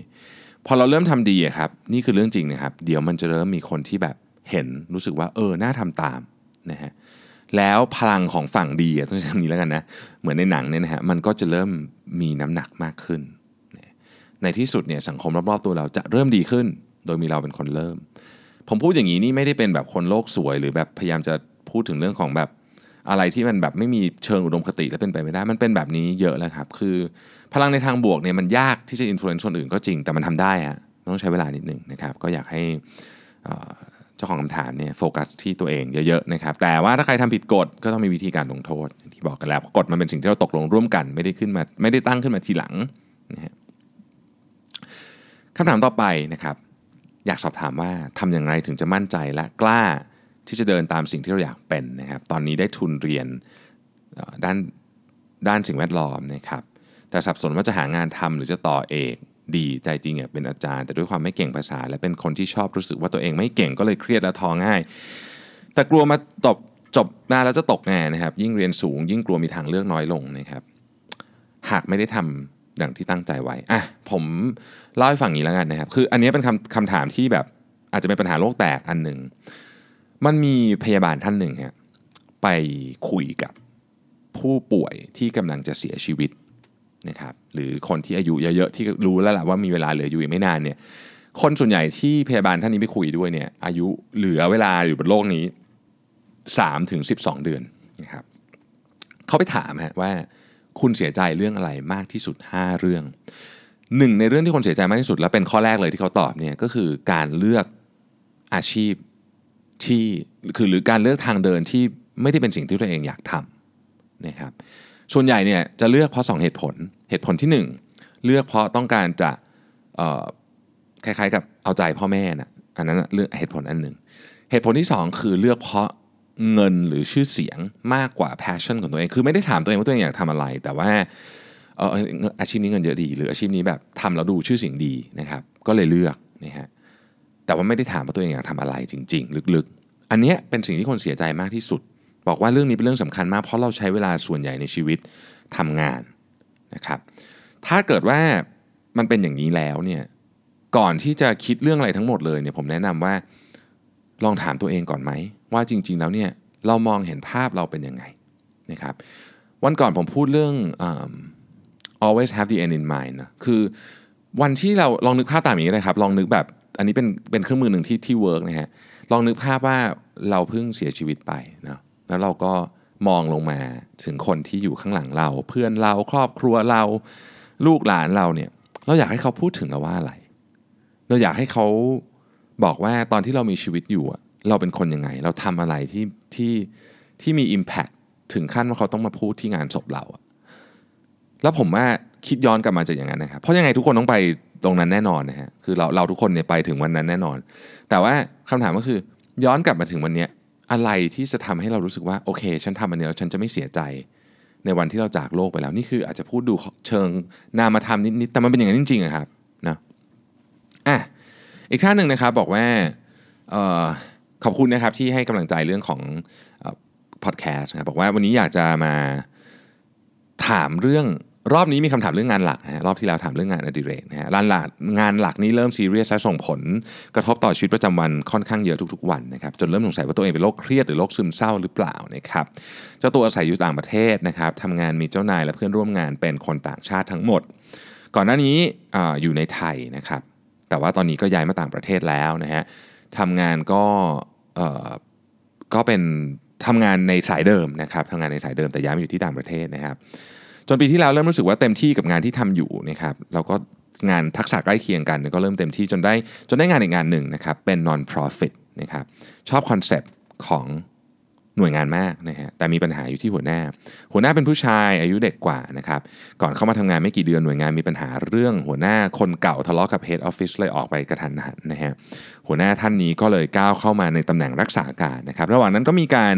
พอเราเริ่มทำดีครับนี่คือเรื่องจริงนะครับ เดี๋ยวมันจะเริ่มมีคนที่แบบเห็นรู้สึกว่าเออน่าทำตามนะฮะแล้วพลังของฝั่งดีอะต้องใช้คำนี้แล้วกันนะเหมือนในหนังเนี่ยนะฮะมันก็จะเริ่มมีน้ำหนักมากขึ้น ในที่สุดเนี่ยสังคมรอบๆตัวเราจะเริ่มดีขึ้น โดยมีเราเป็นคนเริ่ม ผมพูดอย่างนี้นี่ไม่ได้เป็นแบบคนโลกสวย หรือแบบพยายามจะพูดถึงเรื่องของแบบอะไรที่มันแบบไม่มีเชิงอุดมคติและเป็นไปไม่ได้ มันเป็นแบบนี้เยอะแล้วครับ คือพลังในทางบวกเนี่ยมันยากที่จะอิ f l u e n c e คนอื่นก็จริงแต่มันทำได้ฮะต้องใช้เวลานิดนึงนะครับ ก็อยากให้เจ้าของคำถามเนี่ยโฟกัสที่ตัวเองเยอะๆนะครับ แต่ว่าถ้าใครทำผิดกฎก็ต้องมีวิธีการลงโทษที่บอกกันแล้วกฎมันเป็นสิ่งที่เราตกลงร่วมกัน ไม่ได้ขึ้นมาไม่ได้ตั้งขึ้นมาทีหลังนะฮะ คำถามต่อไปนะครับ อยากสอบถามว่าทำอย่างไรถึงจะมั่นใจและกล้าที่จะเดินตามสิ่งที่เราอยากเป็นนะครับ ตอนนี้ได้ทุนเรียนด้านด้านสิ่งแวดล้อมนะครับ แต่สับสนว่าจะหางานทำหรือจะต่อเอกดีใจจริงเนี่ยเป็นอาจารย์ แต่ด้วยความไม่เก่งภาษา และเป็นคนที่ชอบรู้สึกว่าตัวเองไม่เก่งก็เลยเครียดและท้อง่าย แต่กลัวมาตบจบนานแล้วจะตกงานนะครับ ยิ่งเรียนสูง ยิ่งกลัวมีทางเลือกน้อยลงนะครับ หากไม่ได้ทำ อย่างที่ตั้งใจไว้อะผมเล่าให้ฟังอย่างนี้แล้วกันนะครับ คืออันนี้เป็นคำคำถามที่แบบอาจจะเป็นปัญหาโลกแตกอันหนึ่ง มันมีพยาบาลท่านหนึ่งฮะไปคุยกับผู้ป่วยที่กำลังจะเสียชีวิตนะครับหรือคนที่อายุเยอะๆที่รู้แล้วแหละว่ามีเวลาเหลืออยู่อีกไม่นานเนี่ยคนส่วนใหญ่ที่พยาบาลท่านนี้ไปคุยด้วยเนี่ยอายุเหลือเวลาอยู่บนโลกนี้3ถึง12 เดือนนะครับเขาไปถามฮะว่า คุณเสียใจเรื่องอะไรมากที่สุด 5 เรื่องหนึ่งในเรื่องที่คนเสียใจมากที่สุด และเป็นข้อแรกเลยที่เขาตอบเนี่ยก็คือการเลือกอาชีพที่คือหรือการเลือกทางเดินที่ไม่ได้เป็นสิ่งที่ตัวเองอยากทำนะครับส่วนใหญ่เนี่ยจะเลือกเพราะ 2 เหตุผลเหตุผลที่ 1 เลือกเพราะต้องการจะคล้ายๆกับเอาใจพ่อแม่นะอันนั้นเลือกเหตุผลอันหนึ่งเหตุผลที่ 2 คือเลือกเพราะ เงินหรือชื่อเสียงมากกว่า passion ของตัวเอง คือไม่ได้ถามตัวเองว่าตัวเองอยากทำอะไร แต่ว่าเอออาชีพนี้เงินเยอะดี หรืออาชีพนี้แบบทำแล้วดูชื่อเสียงดีนะครับ ก็เลยเลือกนะฮะแต่ว่าไม่ได้ถามว่าตัวเองอยากทำอะไรจริง ๆ ลึกๆ อันเนี้ยเป็นสิ่งที่คนเสียใจมากที่สุด บอกว่าเรื่องนี้เป็นเรื่องสำคัญมาก เพราะเราใช้เวลาส่วนใหญ่ในชีวิตทำงานนะครับถ้าเกิดว่ามันเป็นอย่างนี้แล้วเนี่ยก่อนที่จะคิดเรื่องอะไรทั้งหมดเลยเนี่ยผมแนะนำว่า ลองถามตัวเองก่อนไหม ว่าจริง ๆ แล้วเนี่ยเรามองเห็นภาพเราเป็นยังไงนะครับวันก่อนผมพูดเรื่อง always have the end in mind นะคือวันที่เราลองนึกภาพตามอย่างนี้เลยครับ ลองนึกแบบอันนี้เป็นเป็นเครื่องมือหนึ่งที่ที่เวิร์กนะฮะลองนึกภาพว่าเราเพิ่งเสียชีวิตไปนะแล้วเราก็มองลงมาถึงคนที่อยู่ข้างหลังเรา เพื่อนเราครอบครัวเราลูกหลานเราเนี่ย เราอยากให้เขาพูดถึงเราว่าอะไร เราอยากให้เขา บอกว่าตอนที่เรามีชีวิตอยู่เราเป็นคนยังไง เราทำอะไรที่ที่ที่มี Impact ถึงขั้นว่าเขาต้องมาพูดที่งานศพเราแล้วผมว่าคิดย้อนกลับมาจากอย่างนั้นนะครับเพราะยังไงทุกคนต้องไปตรงนั้นแน่นอนนะฮะคือเราเราทุกคนเนี่ยไปถึงวันนั้นแน่นอน แต่ว่าคำถามก็คือย้อนกลับมาถึงวันเนี้ยอะไรที่จะทำให้เรารู้สึกว่าโอเค ฉันทำอันนี้แล้วฉันจะไม่เสียใจในวันที่เราจากโลกไปแล้ว นี่คืออาจจะพูดดูเชิงนามธรรมนิดๆแต่มันเป็นอย่างนั้นจริงๆครับนะอะ อีกท่านหนึ่งนะครับบอกว่าออขอบคุณนะครับที่ให้กำลังใจเรื่องของพอดแคสต์นะบอกว่าวันนี้อยากจะมาถามเรื่องรอบนี้มีคำถามเรื่องงานหลักนะรอบที่แล้วถามเรื่องงานอดิเรกนะฮะงานหลักงานหลักนี้เริ่มซีเรียสและส่งผล กระทบต่อชีวิตประจำวันค่อนข้างเยอะทุกๆวันนะครับจนเริ่มสงสัยว่าตัวเองเป็นโรคเครียดหรือโรคซึมเศร้าหรือเปล่านะครับเจ้าตัวอาศัยอยู่ต่างประเทศนะครับทำงานมีเจ้านายและเพื่อนร่วมงานเป็นคนต่างชาติทั้งหมด ก่อนหน้านี้ออยู่ในไทยนะครับ แต่ว่าตอนนี้ก็ย้ายมาต่างประเทศแล้วนะฮะทำงานก็เอ่อก็เป็นทำงานในสายเดิมนะครับทำงานในสายเดิมแต่ย้ายมาอยู่ที่ต่างประเทศนะครับ จนปีที่แล้วเริ่มรู้สึกว่าเต็มที่กับงานที่ทำอยู่นะครับแล้วก็งานทักษะใกล้เคียงกันก็เริ่มเต็มที่จนได้จนได้งานอีกงานหนึ่งนะครับเป็น non profit นะครับชอบ concept ของ หน่วยงานมากนะฮะแต่มีปัญหาอยู่ที่หัวหน้า หัวหน้าเป็นผู้ชายอายุเด็กกว่านะครับก่อนเข้ามาทำงานไม่กี่เดือนหน่วยงานมีปัญหาเรื่องหัวหน้าคนเก่าทะเลาะกับ head office เลยออกไปกะทันหันนะฮะหัวหน้าท่านนี้ก็เลยก้าวเข้ามาในตำแหน่งรักษาการนะครับระหว่างนั้นก็มีการ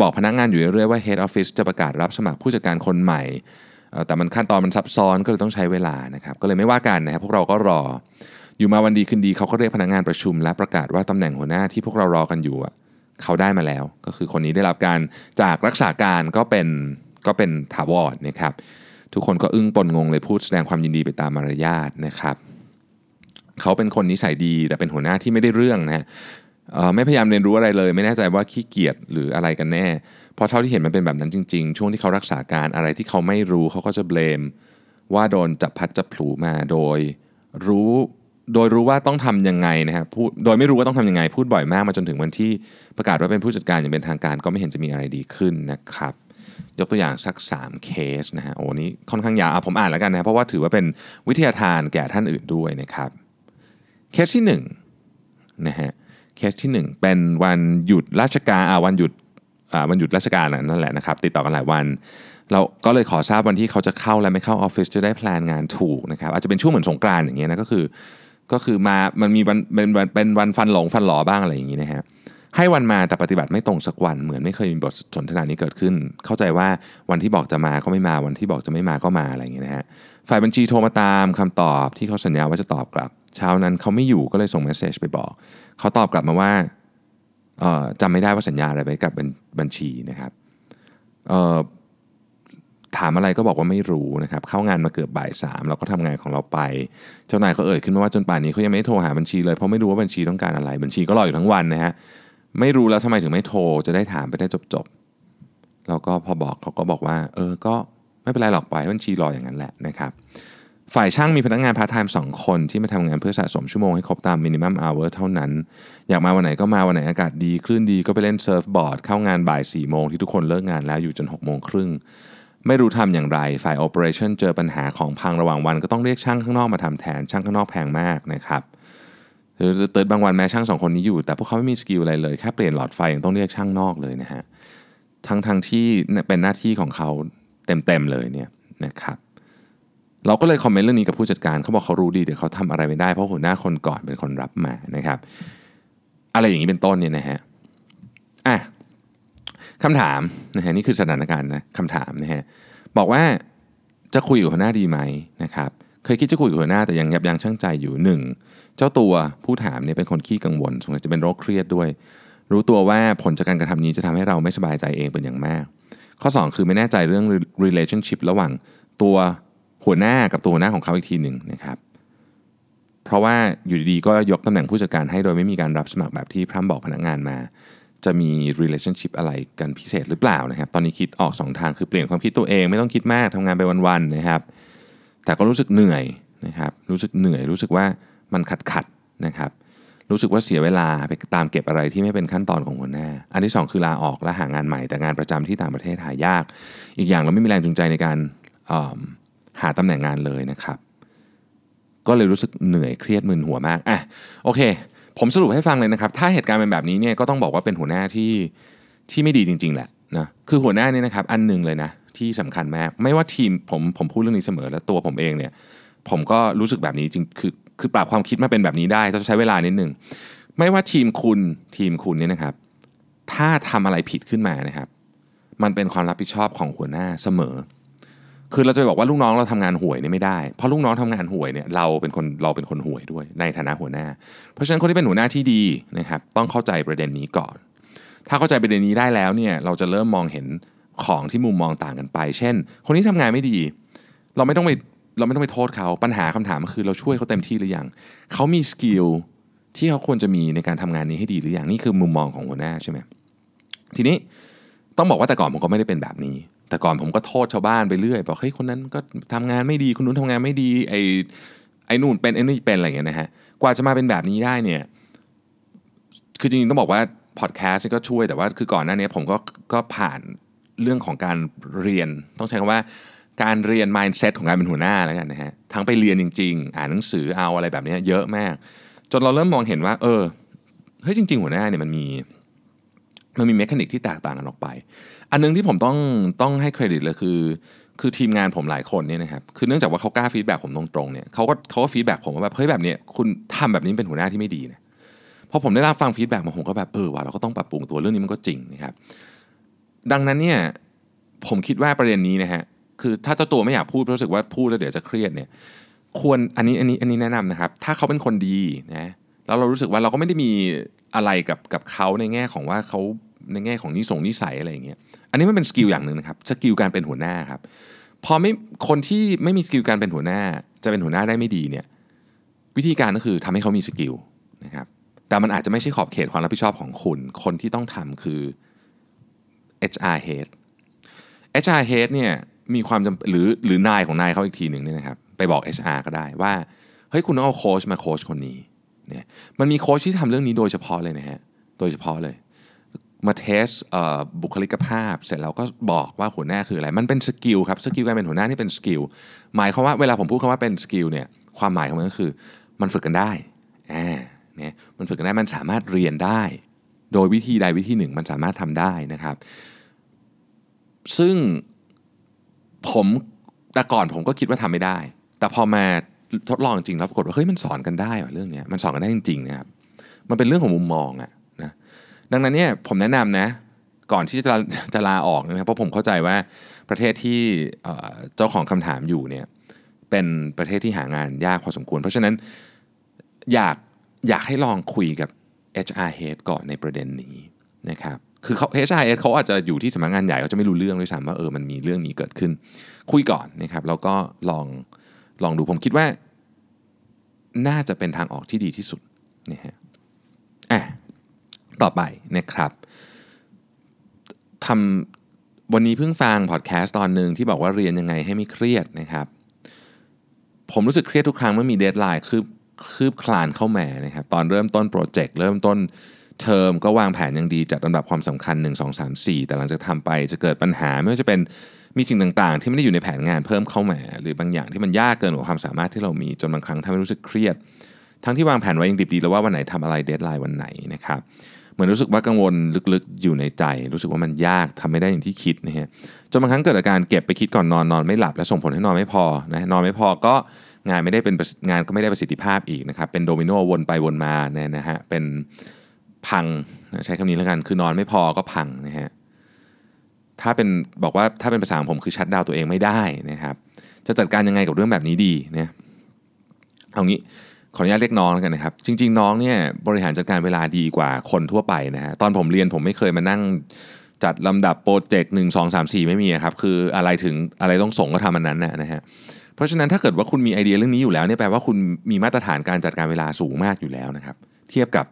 บอกพนักงานอยู่เรื่อยๆว่า head office จะประกาศรับสมัครผู้จัดการคนใหม่แต่มันขั้นตอนมันซับซ้อนก็เลยต้องใช้เวลานะครับก็เลยไม่ว่ากันนะครับพวกเราก็รออยู่มาวันดีคืนดีเขาก็เรียกพนักงานประชุม และประกาศว่าตำแหน่งหัวหน้าที่พวกเรารอกันอยู่ เขาได้มาแล้ว ก็คือคนนี้ได้รับการจากรักษาการก็เป็นก็เป็นถาวรนะครับ ทุกคนก็อึ้งปนงงเลยพูดแสดงความยินดีไปตามมารยาทนะครับ เขาเป็นคนนิสัยดีแต่เป็นหัวหน้าที่ไม่ได้เรื่องนะฮะไม่พยายามเรียนรู้อะไรเลย ไม่แน่ใจว่าขี้เกียจหรืออะไรกันแน่ เพราะเท่าที่เห็นมันเป็นแบบนั้นจริง ๆ ช่วงที่เขารักษาการอะไรที่เขาไม่รู้เขาก็จะเบลมว่าโดนจับพัดจับผูมาโดยรู้ โดยรู้ว่าต้องทํำยังไงนะครับพูดโดยไม่รู้ว่าต้องทํำยังไง พูดบ่อยมากมาจนถึงวันที่ประกาศว่าเป็นผู้จัดการอย่างเป็นทางการก็ไม่เห็นจะมีอะไรดีขึ้นนะครับ ยกตัวอย่างสัก 3 เคสนะฮะโอ้นี้ค่อนข้างยาวผมอ่านแล้วกันนะเพราะว่าถือว่าเป็นวิทยาทานแก่ท่านอื่นด้วยนะครับเคสที่1นะฮะเคสที่ 1 เป็นวันหยุดราชการอ่าวันหยุดอ่าวันหยุดราชการนั่นแหละนะครับ ติดต่อกันหลายวันเราก็เลยขอทราบวันที่เขาจะเข้าและไม่เข้าออฟฟิศจะได้แพลนงานถูกนะครับอาจจะเป็นช่วงเหมือนสงกรานต์อย่างเงี้ยนะก็คือ ก็คือมามันมีวันเป็นวันเป็นวันฟันหลงฟันหลอบ้างอะไรอย่างนี้นะฮะให้วันมาแต่ปฏิบัติไม่ตรงสักวันเหมือนไม่เคยมีบทสนทนานี้เกิดขึ้น เข้าใจว่าวันที่บอกจะมาก็ไม่มาวันที่บอกจะไม่มาก็มาอะไรอย่างนี้นะฮะฝ่ายบัญชีโทรมาตามคำตอบที่เขาสัญญาว่าจะตอบกลับ เช้านั้นเขาไม่อยู่ก็เลยส่งเมสเซจไปบอก เขาตอบกลับมาว่าจำไม่ได้ว่าสัญญาอะไรไปกับบัญชีนะครับ ถามอะไรก็บอกว่าไม่รู้นะครับเข้างานมาเกือบบ่ายสามเราก็ทำงานของเราไป เจ้านายเขาเอ่ยขึ้นมาว่าจนป่านนี้เขายังไม่โทรหาบัญชีเลยเพราะไม่รู้ว่าบัญชีต้องการอะไร บัญชีก็รออยู่ทั้งวันนะฮะไม่รู้แล้วทำไมถึงไม่โทรจะได้ถามไปได้จบๆแล้วก็พอบอกเขาก็บอกว่า เออก็ไม่เป็นไรหรอกปล่อยบัญชีรออย่างนั้นแหละนะครับฝ่ายช่างมีพนักงานพาร์ทไทม์สองคนที่มาทำงานเพื่อสะสมชั่วโมงให้ครบตาม minimum hour เท่านั้น อยากมาวันไหนก็มาวันไหนอากาศดีคลื่นดีก็ไปเล่น surfboard เข้างานบ่าย4ี่โมงที่ทุกคนเลิกงานแล้วอยู่จน6โมงครึ่ง ไม่รู้ทำอย่างไรฝ่าย operation เจอปัญหาของพังระหว่างวันก็ต้องเรียกช่างข้างนอกมาทำแทนช่างข้างนอกแพงมากนะครับหรือ third บางวันแม้ช่างสองคนนี้อยู่ แต่พวกเขาไม่มี skill อะไรเลยแค่เปลี่ยนหลอดไฟยังต้องเรียกช่างนอกเลยนะฮะทั้งทั้งที่เป็นหน้าที่ของเขาเต็มๆเลยเนี่ยนะครับเราก็เลย comment เรื่องนี้กับผู้จัดการเขาบอกเขารู้ดีเดี๋ยวเขาทำอะไรไม่ได้เพราะหัวหน้าคนก่อนเป็นคนรับมานะครับ อะไรอย่างนี้เป็นต้นเนี่ยนะฮะอะ คำถามนะฮะนี่คือสถานการณ์นะคำถามนะฮะบอกว่าจะคุยกับหัวหน้าดีไหมนะครับเคยคิดจะคุยกับหัวหน้าแต่ยังยับยั้งชั่งใจอยู่หนึ่งเจ้าตัวผู้ถามเนี่ยเป็นคนขี้กังวลสงสัยจะเป็นโรคเครียดด้วย รู้ตัวว่าผลจากการกระทำนี้จะทำให้เราไม่สบายใจเองเป็นอย่างมาก ข้อ 2 คือไม่แน่ใจเรื่อง relationship ระหว่างตัวหัวหน้ากับตัวหัวหน้าของเขาอีกทีหนึ่งนะครับเพราะว่าอยู่ดีๆก็ยกตำแหน่งผู้จัดการให้โดยไม่มีการรับสมัครแบบที่พร่ำบอกพนักงานมา จะมี relationship อะไรกันพิเศษหรือเปล่านะครับ ตอนนี้คิดออก 2 ทางคือเปลี่ยนความคิดตัวเองไม่ต้องคิดมากทำงานไปวันๆนะครับ แต่ก็รู้สึกเหนื่อยนะครับ รู้สึกเหนื่อย รู้สึกว่ามันขัดขัดนะครับ รู้สึกว่าเสียเวลาไปตามเก็บอะไรที่ไม่เป็นขั้นตอนของหัวหน้า อันที่ 2 คือลาออกและหางานใหม่แต่งานประจำที่ต่างประเทศหายาก อีกอย่างเราไม่มีแรงจูงใจในการหาตำแหน่งงานเลยนะครับ ก็เลยรู้สึกเหนื่อยเครียดมึนหัวมากอะโอเค ผมสรุปให้ฟังเลยนะครับ ถ้าเหตุการณ์เป็นแบบนี้เนี่ยก็ต้องบอกว่าเป็นหัวหน้าที่ที่ไม่ดีจริง ๆ แหละนะคือหัวหน้าเนี่ยนะครับอันหนึ่งเลยนะที่สำคัญมาก ไม่ว่าทีมผมผมพูดเรื่องนี้เสมอแล้วตัวผมเองเนี่ยผมก็รู้สึกแบบนี้จริงคือคือปรับความคิดมาเป็นแบบนี้ได้ต้องใช้เวลานิดนึงไม่ว่าทีมคุณทีมคุณเนี่ยนะครับ ถ้าทำอะไรผิดขึ้นมานะครับ มันเป็นความรับผิดชอบของหัวหน้าเสมอ คือเราจะไปบอกว่าลูกน้องเราทำงานห่วยนี่ไม่ได้ เพราะลูกน้องทำงานห่วยเนี่ยเราเป็นคนเราเป็นคนห่วยด้วยในฐานะหัวหน้า เพราะฉะนั้นคนที่เป็นหัวหน้าที่ดีนะครับต้องเข้าใจประเด็นนี้ก่อน ถ้าเข้าใจประเด็นนี้ได้แล้วเนี่ยเราจะเริ่มมองเห็นของที่มุมมองต่างกันไป เช่น คนที่ทำงานไม่ดี เราไม่ต้องไปเราไม่ต้องไปโทษเขาปัญหาคำถามก็คือเราช่วยเขาเต็มที่หรือยังเขามีสกิลที่เขาควรจะมีในการทำงานนี้ให้ดีหรือยังนี่คือมุมมองของหัวหน้าใช่ไหมทีนี้ต้องบอกว่าแต่ก่อนผมก็ไม่ได้เป็นแบบนี้ แต่ก่อนผมก็โทษชาวบ้านไปเรื่อยบอกเฮ้ยคนนั้นก็ทำงานไม่ดีคนนู้นทำงานไม่ดีไอ้ไอ้นู่นเป็นไอ้นี่เป็นอะไรอย่างเงี้ยนะฮะกว่าจะมาเป็นแบบนี้ได้เนี่ยคือจริงๆต้องบอกว่าพอดแคสต์ก็ช่วยแต่ว่าคือก่อนหน้านี้ผมก็ก็ผ่านเรื่องของการเรียน ต้องใช้คำว่าการเรียน mindset ของการเป็นหัวหน้าแล้วกันนะฮะทั้งไปเรียนจริง ๆ อ่านหนังสือเอาอะไรแบบนี้เยอะมาก จนเราเริ่มมองเห็นว่า เออเฮ้ยจริง ๆ หัวหน้าเนี่ยมันมีมันมี mechanic ที่แตกต่างกันออกไป อันนึงที่ผมต้องต้องให้เครดิตเลยคือ คือทีมงานผมหลายคนเนี่ยนะครับคือเนื่องจากว่าเขากล้า feedback ผมตรงๆเนี่ยเขาก็เขาก็ feedback ผมว่าแบบเฮ้ยแบบเนี้ยคุณทำแบบนี้เป็นหัวหน้าที่ไม่ดีนะพอผมได้รับฟัง feedback มาผมก็แบบเออว่ะเราก็ต้องปรับปรุงตัวเรื่องนี้มันก็จริงนะครับดังนั้นเนี่ยผมคิดว่าประเด็นนี้นะฮะคือถ้าเจ้าตัวไม่อยากพูดเพราะรู้สึกว่าพูดแล้วเดี๋ยวจะเครียดเนี่ยควรอันนี้อันนี้อันนี้แนะนำนะครับ ถ้าเขาเป็นคนดีนะแล้วเรารู้สึกว่าเราก็ไม่ได้มีอะไรกับกับเขาในแง่ของว่าเขาในแง่ของนิสงนิสัยอะไรอย่างเงี้ย อันนี้มันเป็น skill อย่างหนึ่งนะครับ skill การเป็นหัวหน้าครับพอไม่คนที่ไม่มี skill การเป็นหัวหน้า จะเป็นหัวหน้าได้ไม่ดีเนี่ยวิธีการก็คือทำให้เขามี skill นะครับแต่มันอาจจะไม่ใช่ขอบเขตความรับผิดชอบของคุณ คนที่ต้องทำคือ HR head HR head เนี่ยมีความจำหรือหรือนายของนายเขาอีกทีหนึ่งเนี่ยนะครับไปบอก HR ก็ได้ว่าเฮ้ยคุณต้องเอาโค้ชมาโค้ชคนนี้เนี่ยมันมีโค้ชที่ทำเรื่องนี้โดยเฉพาะเลยนะฮะโดยเฉพาะเลย มา test บุคลิกภาพ เสร็จแล้วก็บอกว่าหัวหน้าคืออะไร มันเป็น skill ครับ skill การเป็นหัวหน้านี่เป็น skill หมายความว่าเวลาผมพูดคำว่าเป็น skill เนี่ยความหมายของมันก็คือ มันฝึกกันได้อ่าเนี่ยมันฝึกกันได้มันสามารถเรียนได้ โดยวิธีใดวิธีหนึ่งมันสามารถทำได้นะครับ ซึ่งผมแต่ก่อนผมก็คิดว่าทำไม่ได้ แต่พอมาทดลองจริงแล้วปรากฏว่าเฮ้ยมันสอนกันได้ว่ะเรื่องนี้มันสอนกันได้จริงๆนะครับมันเป็นเรื่องของมุมมองอะนะ ดังนั้นเนี่ยผมแนะนำนะก่อนที่จะจะลาออกนะครับเพราะผมเข้าใจว่าประเทศที่เจ้าของคำถามอยู่เนี่ยเป็นประเทศที่หางานยากพอสมควร เพราะฉะนั้นอยากอยากให้ลองคุยกับ HR head ก่อนในประเด็นนี้นะครับคือเขา HRS เขาอาจจะอยู่ที่สำนักงานใหญ่เขาจะไม่รู้เรื่องด้วยซ้ำว่าเออมันมีเรื่องนี้เกิดขึ้น คุยก่อนนะครับแล้วก็ลองลองดูผมคิดว่า น่าจะเป็นทางออกที่ดีที่สุดนะฮะอะ ต่อไปนะครับทำวันนี้เพิ่งฟังพอดแคสต์ตอนหนึ่งที่บอกว่าเรียนยังไงให้ไม่เครียดนะครับ ผมรู้สึกเครียดทุกครั้งเมื่อมี deadline คืบคืบคลานเข้ามานะครับ ตอนเริ่มต้น project เริ่มต้นเทอมก็วางแผนอย่างดีจัดลำดับความสำคัญ 1 2 3 4 แต่หลังจากทำไปจะเกิดปัญหา ไม่ว่าจะเป็นมีสิ่งต่างๆ ที่ไม่ได้อยู่ในแผนงานเพิ่มเข้ามา หรือบางอย่างที่มันยากเกินกว่าความสามารถที่เรามีจนบางครั้งทำให้รู้สึกเครียด ทั้งที่วางแผนไว้ยังดีๆแล้วว่าวันไหนทำอะไร deadline วันไหนนะครับ เหมือนรู้สึกว่ากังวลลึกๆอยู่ในใจ รู้สึกว่ามันยากทำไม่ได้อย่างที่คิดนะฮะจนบางครั้งเกิดอาการเก็บไปคิดก่อนนอนนอนไม่หลับ และส่งผลให้นอนไม่พอนะนอนไม่พอก็งานไม่ได้เป็นงานก็ไม่ได้ประสิทธิภาพอีกนะครับเป็นโดมิโนวนไปวนมาเนี่ยนะฮะเป็นพังใช้คำนี้แล้วกันคือนอนไม่พอก็พังนะฮะถ้าเป็นบอกว่าถ้าเป็นภาษาของผมคือชัดดาวตัวเองไม่ได้นะครับ จะจัดการยังไงกับเรื่องแบบนี้ดีเนี่ยเอางี้ ขออนุญาตเรียกน้องแล้วกันนะครับ จริง ๆ น้องเนี่ยบริหารจัดการเวลาดีกว่าคนทั่วไปนะฮะตอนผมเรียนผมไม่เคยมานั่งจัดลำดับโปรเจกต์หนึ่งสองสามสี่ไม่มีครับ คืออะไรถึงอะไรต้องส่งก็ทำมันนั้นนะฮะเพราะฉะนั้นถ้าเกิดว่าคุณมีไอเดียเรื่องนี้อยู่แล้วเนี่ยแปลว่าคุณมีมาตรฐานการจัดการเวลาสูงมากอยู่แล้วนะครับ เทียบกับ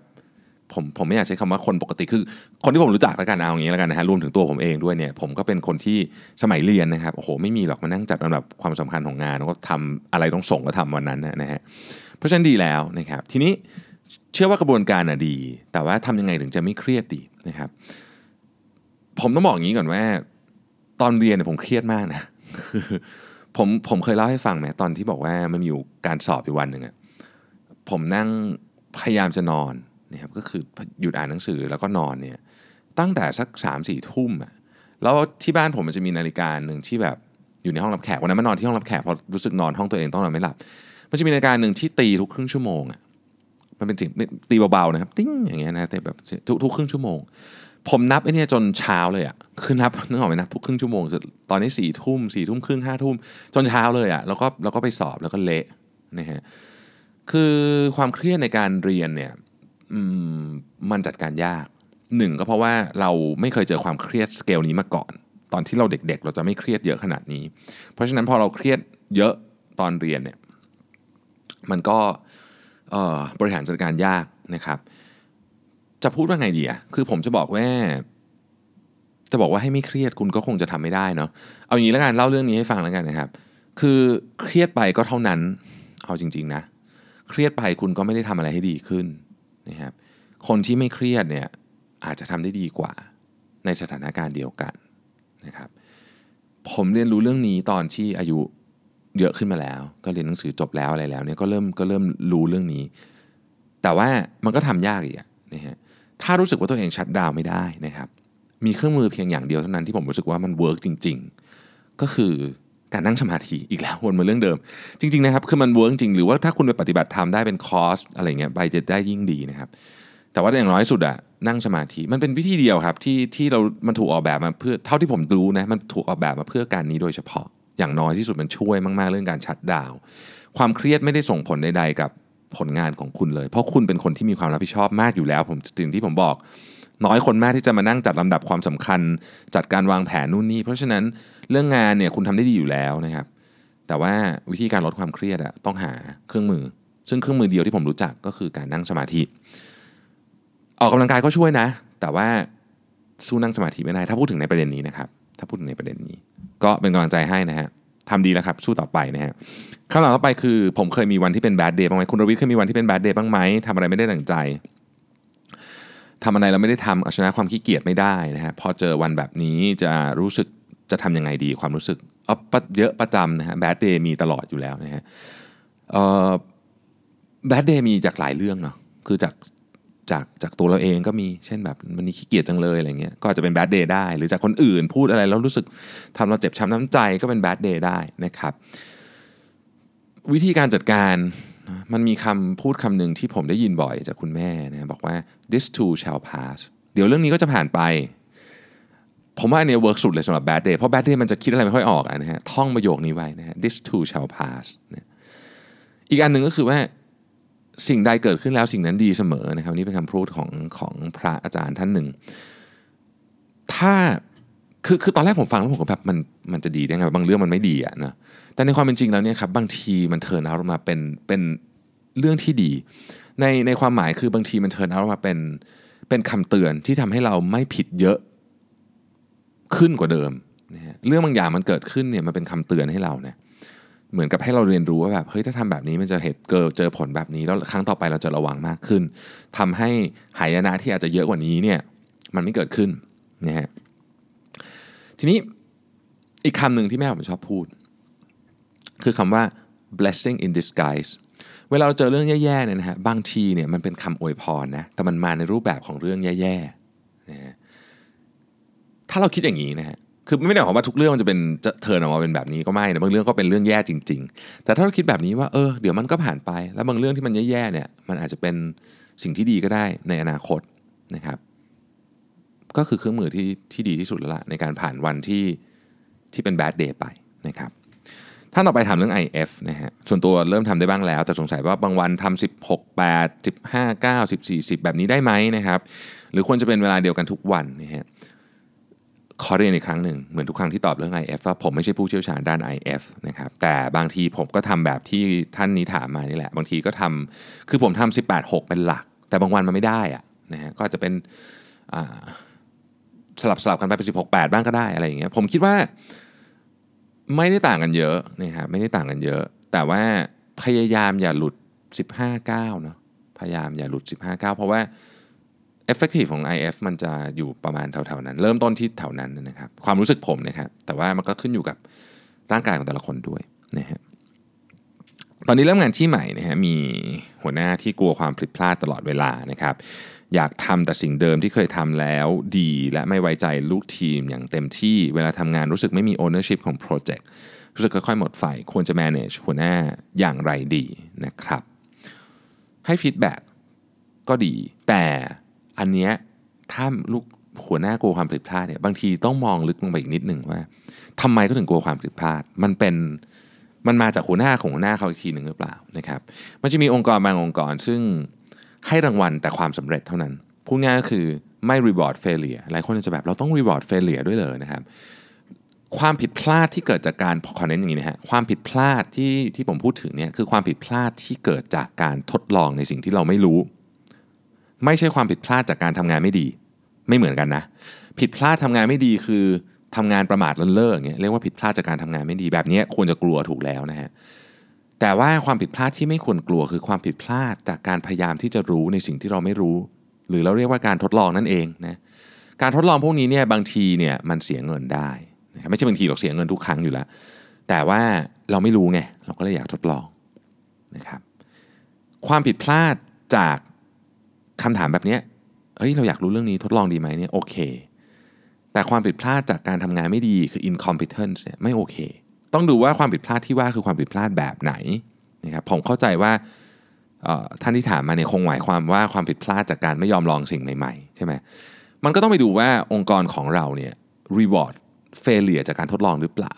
ผมผมไม่อยากใช้คำว่าคนปกติคือ คนที่ผมรู้จักแล้วกันเอาอย่างนี้แล้วกันนะฮะรวมถึงตัวผมเองด้วยเนี่ยผมก็เป็นคนที่สมัยเรียนนะครับโอ้โหไม่มีหรอกมานั่งจัดลำดับความสำคัญของงานแล้วก็ทำอะไรต้องส่งก็ทำวันนั้นนะฮะ เพราะฉะนั้นดีแล้วนะครับ ทีนี้เชื่อว่ากระบวนการอะดี แต่ว่าทำยังไงถึงจะไม่เครียดดีนะครับ ผมต้องบอกอย่างนี้ก่อนว่า ตอนเรียนเนี่ยผมเครียดมากนะผมผมเคยเล่าให้ฟังไหมตอนที่บอกว่ามันอยู่การสอบอีกวันหนึ่งอะผมนั่งพยายามจะนอนนะครับก็คือหยุดอ่านหนังสือแล้วก็นอนเนี่ยตั้งแต่สักสามสี่ทุ่มอะแล้วที่บ้านผมมันจะมีนาฬิกาหนึ่งที่แบบอยู่ในห้องรับแขกวันนั้นมานอนที่ห้องรับแขกพอรู้สึกนอนห้องตัวเองต้องนอนไม่หลับ มันจะมีนาฬิกาหนึ่งที่ตีทุกครึ่งชั่วโมงอะมันเป็นสิ่งตีเบาๆนะครับติ้งอย่างเงี้ยนะแต่แบบทุกทุกครึ่งชั่วโมง ผมนับไอ้นี่จนเช้าเลยอะคือนับนึกออกไหมนะทุกครึ่งชั่วโมงตอนนี้สี่ทุ่มสี่ทุ่มครึ่งห้าทุ่มจนเช้าเลยอะแล้วก็แล้วก็ไปสอบแล้วก็เละนะฮะคือความเครียดในการเรียนเนี่ยมันจัดการยากหนึ่งก็เพราะว่าเราไม่เคยเจอความเครียดสเกลนี้มาก่อน ตอนที่เราเด็กๆ เราจะไม่เครียดเยอะขนาดนี้ เพราะฉะนั้นพอเราเครียดเยอะตอนเรียนเนี่ย มันก็บริหารจัดการยากนะครับ จะพูดว่าไงดีอะคือผมจะบอกว่า จะบอกว่าให้ไม่เครียดคุณก็คงจะทำไม่ได้เนาะเอาอย่างนี้แล้วกันเล่าเรื่องนี้ให้ฟังแล้วกันนะครับ คือเครียดไปก็เท่านั้นเอาจริง ๆ นะ เครียดไปคุณก็ไม่ได้ทำอะไรให้ดีขึ้นนะครับ คนที่ไม่เครียดเนี่ยอาจจะทำได้ดีกว่าในสถานการณ์เดียวกันนะครับ ผมเรียนรู้เรื่องนี้ตอนที่อายุ เยอะขึ้นมาแล้ว ก็เรียนหนังสือจบแล้วอะไรแล้วเนี่ยก็เริ่มก็เริ่มรู้เรื่องนี้ แต่ว่ามันก็ทำยากอีกนะฮะถ้ารู้สึกว่าตัวเอง shut down ไม่ได้นะครับ มีเครื่องมือเพียงอย่างเดียวเท่านั้นที่ผมรู้สึกว่ามัน work จริง ๆ ก็คือการนั่งสมาธิอีกแล้ววนมาเรื่องเดิม จริง ๆ นะครับ คือมัน work จริงหรือว่าถ้าคุณไปปฏิบัติธรรมได้เป็นคอร์สอะไรเงี้ยไปจะได้ยิ่งดีนะครับ แต่ว่าอย่างน้อยสุดอะนั่งสมาธิมันเป็นวิธีเดียวครับที่ที่เรา มันถูกออกแบบมาเพื่อเท่าที่ผมรู้นะมันถูกออกแบบมาเพื่อการนี้โดยเฉพาะ อย่างน้อยที่สุดมันช่วยมากๆเรื่องการชัดดาวความเครียดไม่ได้ส่งผลใดๆกับผลงานของคุณเลย เพราะคุณเป็นคนที่มีความรับผิดชอบมากอยู่แล้ว ผมสิ่งที่ผมบอก น้อยคนมากที่จะมานั่งจัดลำดับความสำคัญ จัดการวางแผนนู่นนี่เพราะฉะนั้นเรื่องงานเนี่ยคุณทำได้ดีอยู่แล้วนะครับ แต่ว่าวิธีการลดความเครียดอะต้องหาเครื่องมือ ซึ่งเครื่องมือเดียวที่ผมรู้จักก็คือการนั่งสมาธิ ออกกำลังกายก็ช่วยนะ แต่ว่าสู้นั่งสมาธิไม่ได้ถ้าพูดถึงในประเด็นนี้นะครับ ถ้าพูดในประเด็นนี้ ก็เป็นกำลังใจให้นะฮะทำดีแล้วครับ สู้ต่อไปนะฮะคำถามต่อไปคือ ผมเคยมีวันที่เป็นแบดเดย์บ้างไหมคุณรวิทย์เคยมีวันที่เป็นแบดเดย์บ้างไหมทำอะไรไม่ได้ดังใจทำอะไรเราไม่ได้ทำเอาชนะความขี้เกียจไม่ได้นะฮะพอเจอวันแบบนี้จะรู้สึกจะทำยังไงดีความรู้สึกเอาเยอะประจำนะฮะแบดเดย์มีตลอดอยู่แล้วนะฮะแบดเดย์มีจากหลายเรื่องเนาะคือจาก จากจากตัวเราเองก็มีเช่นแบบวันนี้ขี้เกียจจังเลยอะไรเงี้ยก็อาจจะเป็นแบดเดย์ได้ หรือจากคนอื่นพูดอะไรแล้วรู้สึกทำเราเจ็บช้ำน้ำใจก็เป็นแบดเดย์ได้นะครับ วิธีการจัดการมันมีคำพูดคำหนึ่งที่ผมได้ยินบ่อยจากคุณแม่นะบอกว่า this too shall pass เดี๋ยวเรื่องนี้ก็จะผ่านไป ผมว่าอันนี้ work สุดเลยสำหรับ bad day เพราะ bad day มันจะคิดอะไรไม่ค่อยออกนะฮะท่องประโยคนี้ไว้นะฮะ this too shall pass อีกอันหนึ่งก็คือว่า สิ่งใดเกิดขึ้นแล้วสิ่งนั้นดีเสมอนะครับนี่เป็นคำพูดของของพระอาจารย์ท่านหนึ่ง ถ้าคือคือตอนแรกผมฟังแล้วผมก็แบบมันมันจะดีได้ไงบางเรื่องมันไม่ดีอะนะแต่ในความเป็นจริงแล้วเนี่ยครับบางทีมัน turn เอามาเป็นเป็นเรื่องที่ดี ในในความหมายคือบางทีมัน turn เอามาเป็นเป็นคำเตือนที่ทำให้เราไม่ผิดเยอะขึ้นกว่าเดิมนะฮะเรื่องบางอย่างมันเกิดขึ้นเนี่ยมันเป็นคำเตือนให้เราเนี่ย เหมือนกับให้เราเรียนรู้ว่าแบบเฮ้ยถ้าทำแบบนี้มันจะเหตุเกิดเจอผลแบบนี้ แล้วครั้งต่อไปเราจะระวังมากขึ้นทำให้หายนะที่อาจจะเยอะกว่านี้เนี่ยมันไม่เกิดขึ้นนะฮะทีนี้อีกคำหนึ่งที่แม่ผมชอบพูด คือคำว่า blessing in disguise เวลาเราเจอเรื่องแย่ๆเนี่ยนะฮะบางทีเนี่ยมันเป็นคำอวยพรนะแต่มันมาในรูปแบบของเรื่องแย่ๆนะฮะถ้าเราคิดอย่างนี้นะฮะ คือไม่ได้หมายความว่าทุกเรื่องมันจะเป็นจะเทินออกมาเป็นแบบนี้ก็ไม่นะบางเรื่องก็เป็นเรื่องแย่จริง ๆ แต่ถ้าเราคิดแบบนี้ว่าเออเดี๋ยวมันก็ผ่านไป แล้วบางเรื่องที่มันแย่ๆเนี่ยมันอาจจะเป็นสิ่งที่ดีก็ได้ในอนาคตนะครับ ก็คือเครื่องมือที่ที่ดีที่สุดแล้วล่ะในการผ่านวันที่ที่เป็นแบดเดย์ไปนะครับท่านต่อไปถามเรื่อง IF นะฮะ ส่วนตัวเริ่มทำได้บ้างแล้ว แต่สงสัยว่าบางวันทำ16 8 15 9 14 10 แบบนี้ได้ไหมนะครับ หรือควรจะเป็นเวลาเดียวกันทุกวันนะฮะ ขอเรียนอีกครั้งหนึ่งเหมือนทุกครั้งที่ตอบเรื่อง IF ว่าผมไม่ใช่ผู้เชี่ยวชาญด้าน IF นะครับแต่บางทีผมก็ทำแบบที่ท่านนี้ถามมานี่แหละ บางทีก็ทำคือผมทำ18 6 เป็นหลัก แต่บางวันมันไม่ได้อะนะฮะก็จะเป็นสลับสลับกันไปเป็น 16 8 บ้างก็ได้อะไรอย่างเงี้ยผมคิดว่าไม่ได้ต่างกันเยอะนะครับไม่ได้ต่างกันเยอะ แต่ว่าพยายามอย่าหลุด 15 9เนาะพยายามอย่าหลุด 15 9 เพราะว่า effective ของ IF มันจะอยู่ประมาณแถวๆนั้น เริ่มต้นที่แถวนั้นนะครับความรู้สึกผมนะครับแต่ว่ามันก็ขึ้นอยู่กับร่างกายของแต่ละคนด้วยนะฮะตอนนี้เริ่มงานที่ใหม่นะฮะมีหัวหน้าที่กลัวความผิดพลาดตลอดเวลานะครับ อยากทำแต่สิ่งเดิมที่เคยทำแล้วดีและไม่ไว้ใจลูกทีมอย่างเต็มที่ เวลาทำงานรู้สึกไม่มี ownership ของโปรเจกต์รู้สึกค่อยๆหมดไฟควรจะ manage หัวหน้าอย่างไรดีนะครับ ให้ฟีดแบ็กก็ดีแต่ อันเนี้ยถ้าลูกหัวหน้ากลัวความผิดพลาดเนี่ยบางทีต้องมองลึกลงไปอีกนิดหนึ่งว่าทำไมก็ถึงกลัวความผิดพลาด มันเป็นมันมาจากหัวหน้าของหัวหน้าเขาอีกทีหนึ่งหรือเปล่านะครับมันจะมีองค์กรบางองค์กรซึ่งให้รางวัลแต่ความสำเร็จเท่านั้นพูดง่ายก็คือไม่ reward failure หลายคนจะแบบเราต้อง reward failure ด้วยเลยนะครับความผิดพลาดที่เกิดจากการขอเน้นอย่างนี้นะฮะความผิดพลาดที่ที่ผมพูดถึงเนี่ยคือความผิดพลาดที่เกิดจากการทดลองในสิ่งที่เราไม่รู้ ไม่ใช่ความผิดพลาดจากการทำงานไม่ดี ไม่เหมือนกันนะ ผิดพลาดทำงานไม่ดีคือทำงานประมาทเลินเล่ออย่างเงี้ยเรียกว่าผิดพลาดจากการทำงานไม่ดีแบบนี้ควรจะกลัวถูกแล้วนะฮะแต่ว่าความผิดพลาดที่ไม่ควรกลัวคือความผิดพลาดจากการพยายามที่จะรู้ในสิ่งที่เราไม่รู้ หรือเราเรียกว่าการทดลองนั่นเองนะการทดลองพวกนี้เนี่ยบางทีเนี่ยมันเสียเงินได้ไม่ใช่บางทีหรอกเสียเงินทุกครั้งอยู่แล้ว แต่ว่าเราไม่รู้ไงเราก็เลยอยากทดลองนะครับความผิดพลาดจาก คำถามแบบเนี้ยเฮ้ยเราอยากรู้เรื่องนี้ทดลองดีไหมเนี่ยโอเค แต่ความผิดพลาดจากการทำงานไม่ดีคือ incompetence เนี่ยไม่โอเค ต้องดูว่าความผิดพลาดที่ว่าคือความผิดพลาดแบบไหนนะครับผมเข้าใจว่าท่านที่ถามมาเนี่ยคงหมายความว่าความผิดพลาดจากการไม่ยอมลองสิ่งใหม่ๆใช่ไหมมันก็ต้องไปดูว่าองค์กรของเราเนี่ย reward failure จากการทดลองหรือเปล่า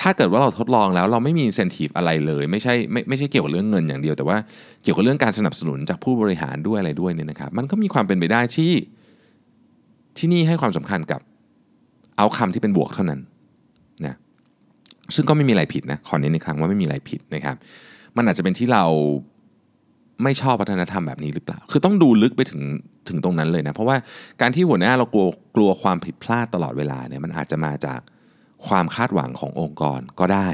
ถ้าเกิดว่าเราทดลองแล้วเราไม่มี incentive อะไรเลย ไม่ใช่ไม่ไม่ใช่เกี่ยวกับเรื่องเงินอย่างเดียว แต่ว่าเกี่ยวกับเรื่องการสนับสนุนจากผู้บริหารด้วยอะไรด้วยเนี่ยนะครับมันก็มีความเป็นไปได้ที่ที่นี่ให้ความสำคัญกับเอาคำที่เป็นบวกเท่านั้นนะซึ่งก็ไม่มีอะไรผิดนะขอเน้นอีกครั้งว่าไม่มีอะไรผิดนะครับ มันอาจจะเป็นที่เราไม่ชอบวัฒนธรรมแบบนี้หรือเปล่า คือต้องดูลึกไปถึงถึงตรงนั้นเลยนะ เพราะว่าการที่หัวหน้าเรากลัวกลัวความผิดพลาดตลอดเวลาเนี่ยมันอาจจะมาจาก ความคาดหวังขององค์กรก็ได้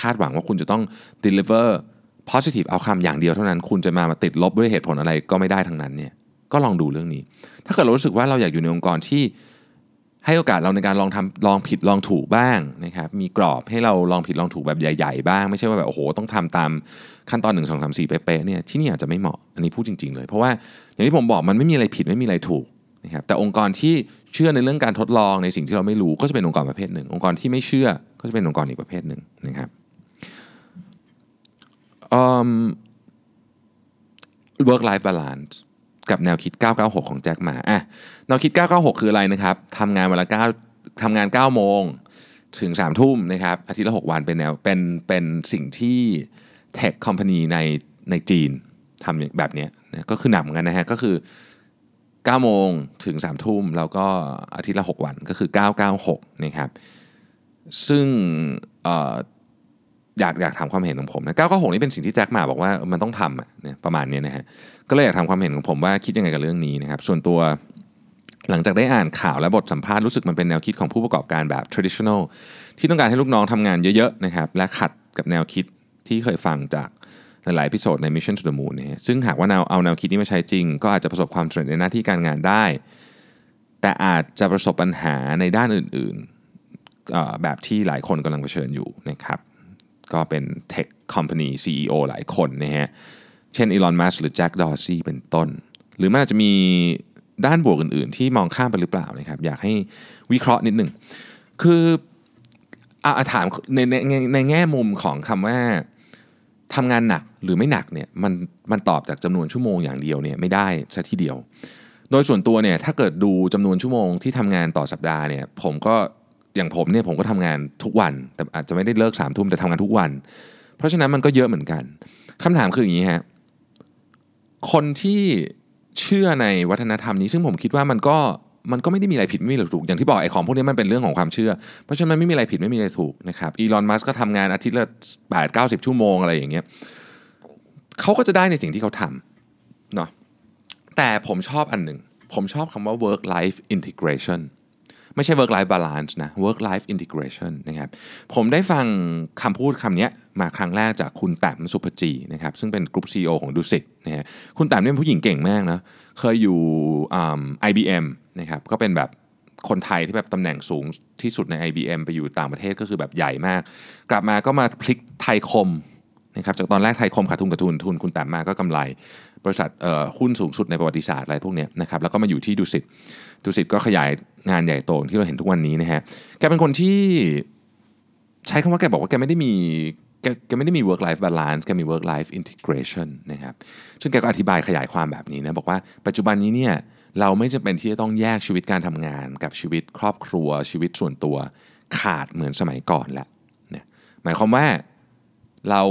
คาดหวังว่าคุณจะต้อง deliver positive outcome อย่างเดียวเท่านั้น คุณจะมามาติดลบด้วยเหตุผลอะไรก็ไม่ได้ทั้งนั้นเนี่ยก็ลองดูเรื่องนี้ ถ้าเกิดเรารู้สึกว่าเราอยากอยู่ในองค์กรที่ให้โอกาสเราในการลองทำลองผิดลองถูกบ้างนะครับมีกรอบให้เราลองผิดลองถูกแบบใหญ่ ๆ บ้าง ไม่ใช่ว่าแบบโอ้โหต้องทำตามขั้นตอน 1 2 3 4เป๊ะๆเนี่ยที่นี่อาจจะไม่เหมาะอันนี้พูดจริง ๆ เลย เพราะว่าอย่างที่ผมบอกมันไม่มีอะไรผิดไม่มีอะไรถูก นะครับแต่องค์กรที่เชื่อในเรื่องการทดลองในสิ่งที่เราไม่รู้ก็จะเป็นองค์กรประเภทหนึ่ง องค์กรที่ไม่เชื่อก็จะเป็นองค์กรอีกประเภทหนึ่งนะครับ work life balance กับแนวคิด 996 ของแจ็คหมาอะแนวคิด 996 คืออะไรนะครับทำงานเวลา9ทำงาน 9 โมงถึง 3 ทุ่มนะครับ อาทิตย์ละ 6 วันเป็นแนว เป็น เป็นสิ่งที่เทคคอมพานีใน ในจีนทำแบบนี้นะก็คือหนักเหมือนกันนะฮะ ก็คือ 9โมงถึง3ทุ่มแล้วก็อาทิตย์ละ 6 วันก็คือ 996นะครับซึ่งอยากอยากถามความเห็นของผมนะ996นี่เป็นสิ่งที่แจ็คมาบอกว่ามันต้องทำอะเนี่ยประมาณนี้นะฮะก็เลยอยากถามความเห็นของผมว่าคิดยังไงกับเรื่องนี้นะครับส่วนตัวหลังจากได้อ่านข่าวและบทสัมภาษณ์รู้สึกมันเป็นแนวคิดของผู้ประกอบการแบบ traditional ที่ต้องการให้ลูกน้องทำงานเยอะๆนะครับและขัดกับแนวคิดที่เคยฟังจาก หลายๆพิโซดใน Mission to the Moon นะฮะซึ่งหากว่าเอาแนวคิดนี้มาใช้จริง ก็อาจจะประสบความสำเร็จในหน้าที่การงานได้ แต่อาจจะประสบปัญหาในด้านอื่นๆ แบบที่หลายคนกำลังเผชิญอยู่นะครับ ก็เป็นเทคคอมพานี CEO หลายคนนะฮะ เช่นอีลอนมัสหรือแจ็คดอร์ซีเป็นต้น หรือมันอาจจะมีด้านบวกอื่นๆ ที่มองข้ามไปหรือเปล่านะครับ อยากให้วิเคราะห์นิดหนึ่ง คืออาถามในในในแง่มุมของคำว่า ทำงานหนักหรือไม่หนักเนี่ยมันมันตอบจากจำนวนชั่วโมงอย่างเดียวเนี่ยไม่ได้ซะทีเดียว โดยส่วนตัวเนี่ยถ้าเกิดดูจำนวนชั่วโมงที่ทำงานต่อสัปดาห์เนี่ยผมก็อย่างผมเนี่ยผมก็ทำงานทุกวัน แต่อาจจะไม่ได้เลิกสามทุ่มแต่ทำงานทุกวัน เพราะฉะนั้นมันก็เยอะเหมือนกันคำถามคืออย่างนี้ฮะคนที่เชื่อในวัฒนธรรมนี้ ซึ่งผมคิดว่ามันก็ มันก็ไม่ได้มีอะไรผิดไม่มีอะไรถูกอย่างที่บอกไอ้ของพวกนี้มันเป็นเรื่องของความเชื่อ เพราะฉะนั้นมันไม่มีอะไรผิดไม่มีอะไรถูกนะครับอีลอนมัสก็ทำงานอาทิตย์ละแปดเก้าสิบชั่วโมงอะไรอย่างเงี้ยเขาก็จะได้ในสิ่งที่เขาทำเนาะแต่ผมชอบอันหนึ่งผมชอบคำว่า work life integration ไม่ใช่ work life balance นะ work life integration นะครับผมได้ฟังคำพูดคำนี้มาครั้งแรกจากคุณแต้มสุภจีนะครับซึ่งเป็นกลุ่ม CEO ของดูสิตนะฮะคุณแต้มเป็นผู้หญิงเก่งมากนะเคยอยู่ IBM นะครับก็เป็นแบบคนไทยที่แบบตำแหน่งสูงที่สุดใน IBM ไปอยู่ต่างประเทศก็คือแบบใหญ่มาก กลับมาก็มาพลิกไทยคมนะครับจากตอนแรกไทยคมขาดทุนขาดทุนทุนคุณแต้มมาก็กำไร บริษัทหุ้นสูงสุดในประวัติศาสตร์อะไรพวกนี้นะครับแล้วก็มาอยู่ที่ดุสิตดุสิตก็ขยายงานใหญ่โตที่เราเห็นทุกวันนี้นะฮะแกเป็นคนที่ใช้คำว่าแกบอกว่าแกไม่ได้มีแกแกไม่ได้มี work life balance แกมี work life integration นะครับซึ่งแกก็อธิบายขยายความแบบนี้นะบอกว่าปัจจุบันนี้เนี่ย เราไม่จำเป็นที่จะต้องแยกชีวิตการทำงาน กับชีวิตครอบครัวชีวิตส่วนตัวขาดเหมือนสมัยก่อนแล้วเนี่ยหมายความว่าเรา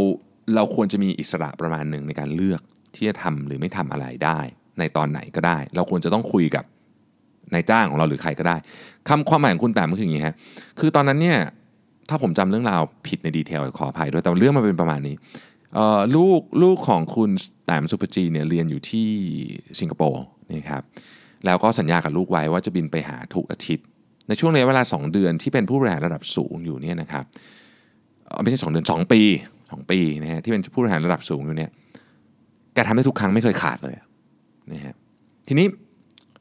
เราควรจะมีอิสระประมาณหนึ่งในการเลือกที่จะทำหรือไม่ทำอะไรได้ ในตอนไหนก็ได้ เราควรจะต้องคุยกับนายจ้างของเราหรือใครก็ได้คำความหมายของคุณแต่ก็คืออย่างนี้ฮะคือตอนนั้นเนี่ยถ้าผมจำเรื่องราวผิดในดีเทลขออภัยด้วยแต่เรื่องมันเป็นประมาณนี้ลูกลูกของคุณแต้มสุภจีเนี่ยเรียนอยู่ที่สิงคโปร์ นี่ครับแล้วก็สัญญากับลูกไว้ว่าจะบินไปหาทุกอาทิตย์ ในช่วงระยะเวลา 2 เดือนที่เป็นผู้บริหารระดับสูงอยู่เนี่ยนะครับไม่ใช่ 2 เดือน 2 ปี 2 ปีนะฮะที่เป็นผู้บริหารระดับสูงอยู่เนี่ยแกทำได้ทุกครั้งไม่เคยขาดเลยนะฮะทีนี้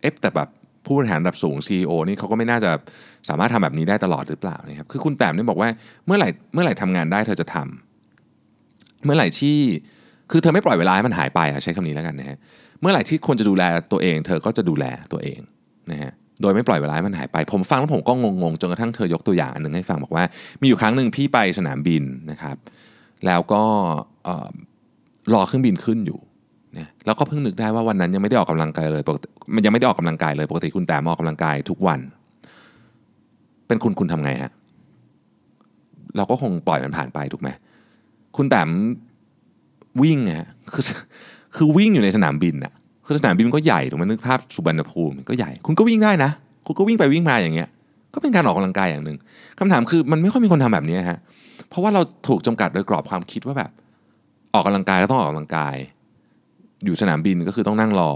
เอฟแต่แบบผู้บริหารระดับสูง CEO นี่เขาก็ไม่น่าจะสามารถทำแบบนี้ได้ตลอดหรือเปล่านะครับคือคุณแต้มเนี่ยบอกว่าเมื่อไหร่เมื่อไหร่ทำงานได้เธอจะทำเมื่อไหร่ที่คือเธอไม่ปล่อยเวลาให้มันหายไปอะใช้คำนี้แล้วกันนะฮะ เมื่อไหร่ที่ควรจะดูแลตัวเอง เธอก็จะดูแลตัวเองนะฮะโดยไม่ปล่อยเวลาให้มันหายไป ผมฟังแล้วผมก็งงๆจนกระทั่งเธอยกตัวอย่างอันหนึ่งให้ฟังบอกว่า มีอยู่ครั้งหนึ่งพี่ไปสนามบินนะครับ แล้วก็เอ่อรอเครื่องบินขึ้นอยู่นะแล้วก็เพิ่งนึกได้ว่าวันนั้นยังไม่ได้ออกกำลังกายเลยปกติมันยังไม่ได้ออกกำลังกายเลยปกติคุณแต่ออกกำลังกายทุกวัน เป็นคุณคุณทำไงฮะเราก็คงปล่อยมันผ่านไปถูกไหมคุณแต้มวิ่งฮะคือ คือวิ่งอยู่ในสนามบินอะคือสนามบินมันก็ใหญ่ถูกไหมนึกภาพสุบรรณภูมิมันก็ใหญ่ คุณก็วิ่งได้นะ คุณก็วิ่งไปวิ่งมาอย่างเงี้ย ก็เป็นการออกกำลังกายอย่างหนึ่งคำถามคือมันไม่ค่อยมีคนทำแบบนี้ฮะ เพราะว่าเราถูกจำกัดโดยกรอบความคิดว่าแบบ ออกกำลังกายก็ต้องออกกำลังกาย อยู่สนามบินก็คือต้องนั่งรอ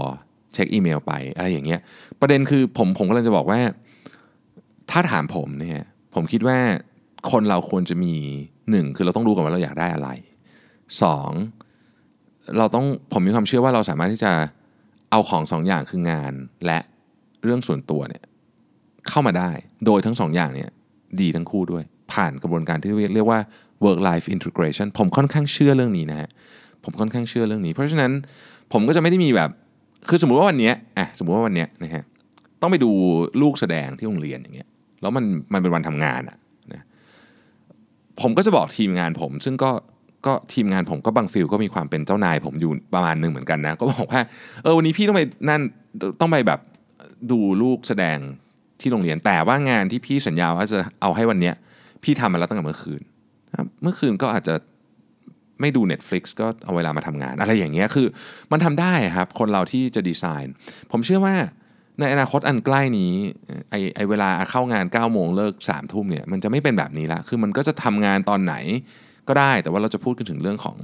เช็คอีเมลไปอะไรอย่างเงี้ย ประเด็นคือผมผมกำลังจะบอกว่า ถ้าถามผมเนี่ยผมคิดว่าคนเราควรจะมีหนึ่งคือเราต้องรู้ก่อนว่าเราอยากได้อะไรสอง เราต้องผมมีความเชื่อว่าเราสามารถที่จะเอาของสองอย่างคืองานและเรื่องส่วนตัวเนี่ยเข้ามาได้โดยทั้งสองอย่างเนี่ยดีทั้งคู่ด้วย ผ่านกระบวนการที่เรียกว่า work life integration ผมค่อนข้างเชื่อเรื่องนี้นะฮะผมค่อนข้างเชื่อเรื่องนี้ เพราะฉะนั้นผมก็จะไม่ได้มีแบบคือสมมุติว่าวันนี้อะสมมุติว่าวันนี้นะฮะต้องไปดูลูกแสดงที่โรงเรียนอย่างเงี้ยแล้วมันมันเป็นวันทำงานอะนะผมก็จะบอกทีมงานผม ซึ่งก็ ก็ทีมงานผมก็บางฟิลก็มีความเป็นเจ้านายผมอยู่ประมาณหนึ่งเหมือนกันนะ ก็บอกว่าเออวันนี้พี่ต้องไปนั่นต้องไปแบบดูลูกแสดงที่โรงเรียนแต่ว่างานที่พี่สัญญาว่าจะเอาให้วันเนี้ย พี่ทำมาแล้วตั้งแต่เมื่อคืนเมื่อคืนก็อาจจะไม่ดู Netflix ก็เอาเวลามาทำงาน อะไรอย่างเงี้ยคือมันทำได้ครับ คนเราที่จะดีไซน์ ผมเชื่อว่าในอนาคตอันใกล้นี้ไอไอเวลาเข้างาน9ก้าโมงเลิก3ามทุ่มเนี่ยมันจะไม่เป็นแบบนี้ละคือมันก็จะทำงานตอนไหน ก็ได้แต่ว่าเราจะพูดกันถึงเรื่องของ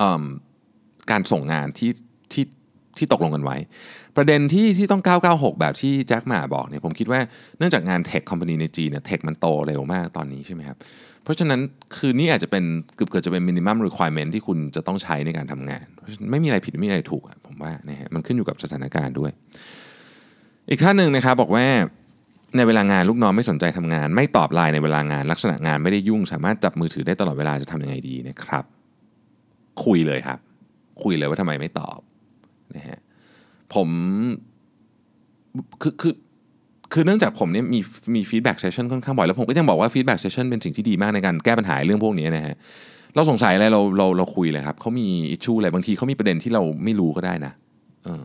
อการส่งงานที่ที่ที่ตกลงกันไว้ ประเด็นที่ที่ต้อง 996 แบบที่แจ็คหมาบอกเนี่ยผมคิดว่าเนื่องจากงานเทคคอมพานีในจีนเนี่ยเทคมันโตเร็วมากตอนนี้ใช่ไหมครับ เพราะฉะนั้นคือนี่อาจจะเป็นเกือบเกือบจะเป็นมินิมัมรีควอร e เมนที่คุณจะต้องใช้ในการทำงาน ไม่มีอะไรผิดไม่มีอะไรถูกผมว่านะฮะมันขึ้นอยู่กับสถานการณ์ด้วย อีกท่านหนึ่งนะครับบอกว่า ในเวลางานลูกน้องไม่สนใจทำงาน ไม่ตอบไลน์ในเวลางาน ลักษณะงานไม่ได้ยุ่ง สามารถจับมือถือได้ตลอดเวลาจะทำยังไงดีนะครับ คุยเลยครับ คุยเลยว่าทำไมไม่ตอบนะฮะผมคือคือคือเนื่องจากผมเนี่ยมีมี feedback session ค่อนข้างบ่อยแล้วผมก็ยังบอกว่า feedback session เป็นสิ่งที่ดีมากในการแก้ปัญหาเรื่องพวกนี้นะฮะเราสงสัยอะไรเราเราเราคุยเลยครับเขามี issue อะไรบางทีเขามีประเด็นที่เราไม่รู้ก็ได้นะเออ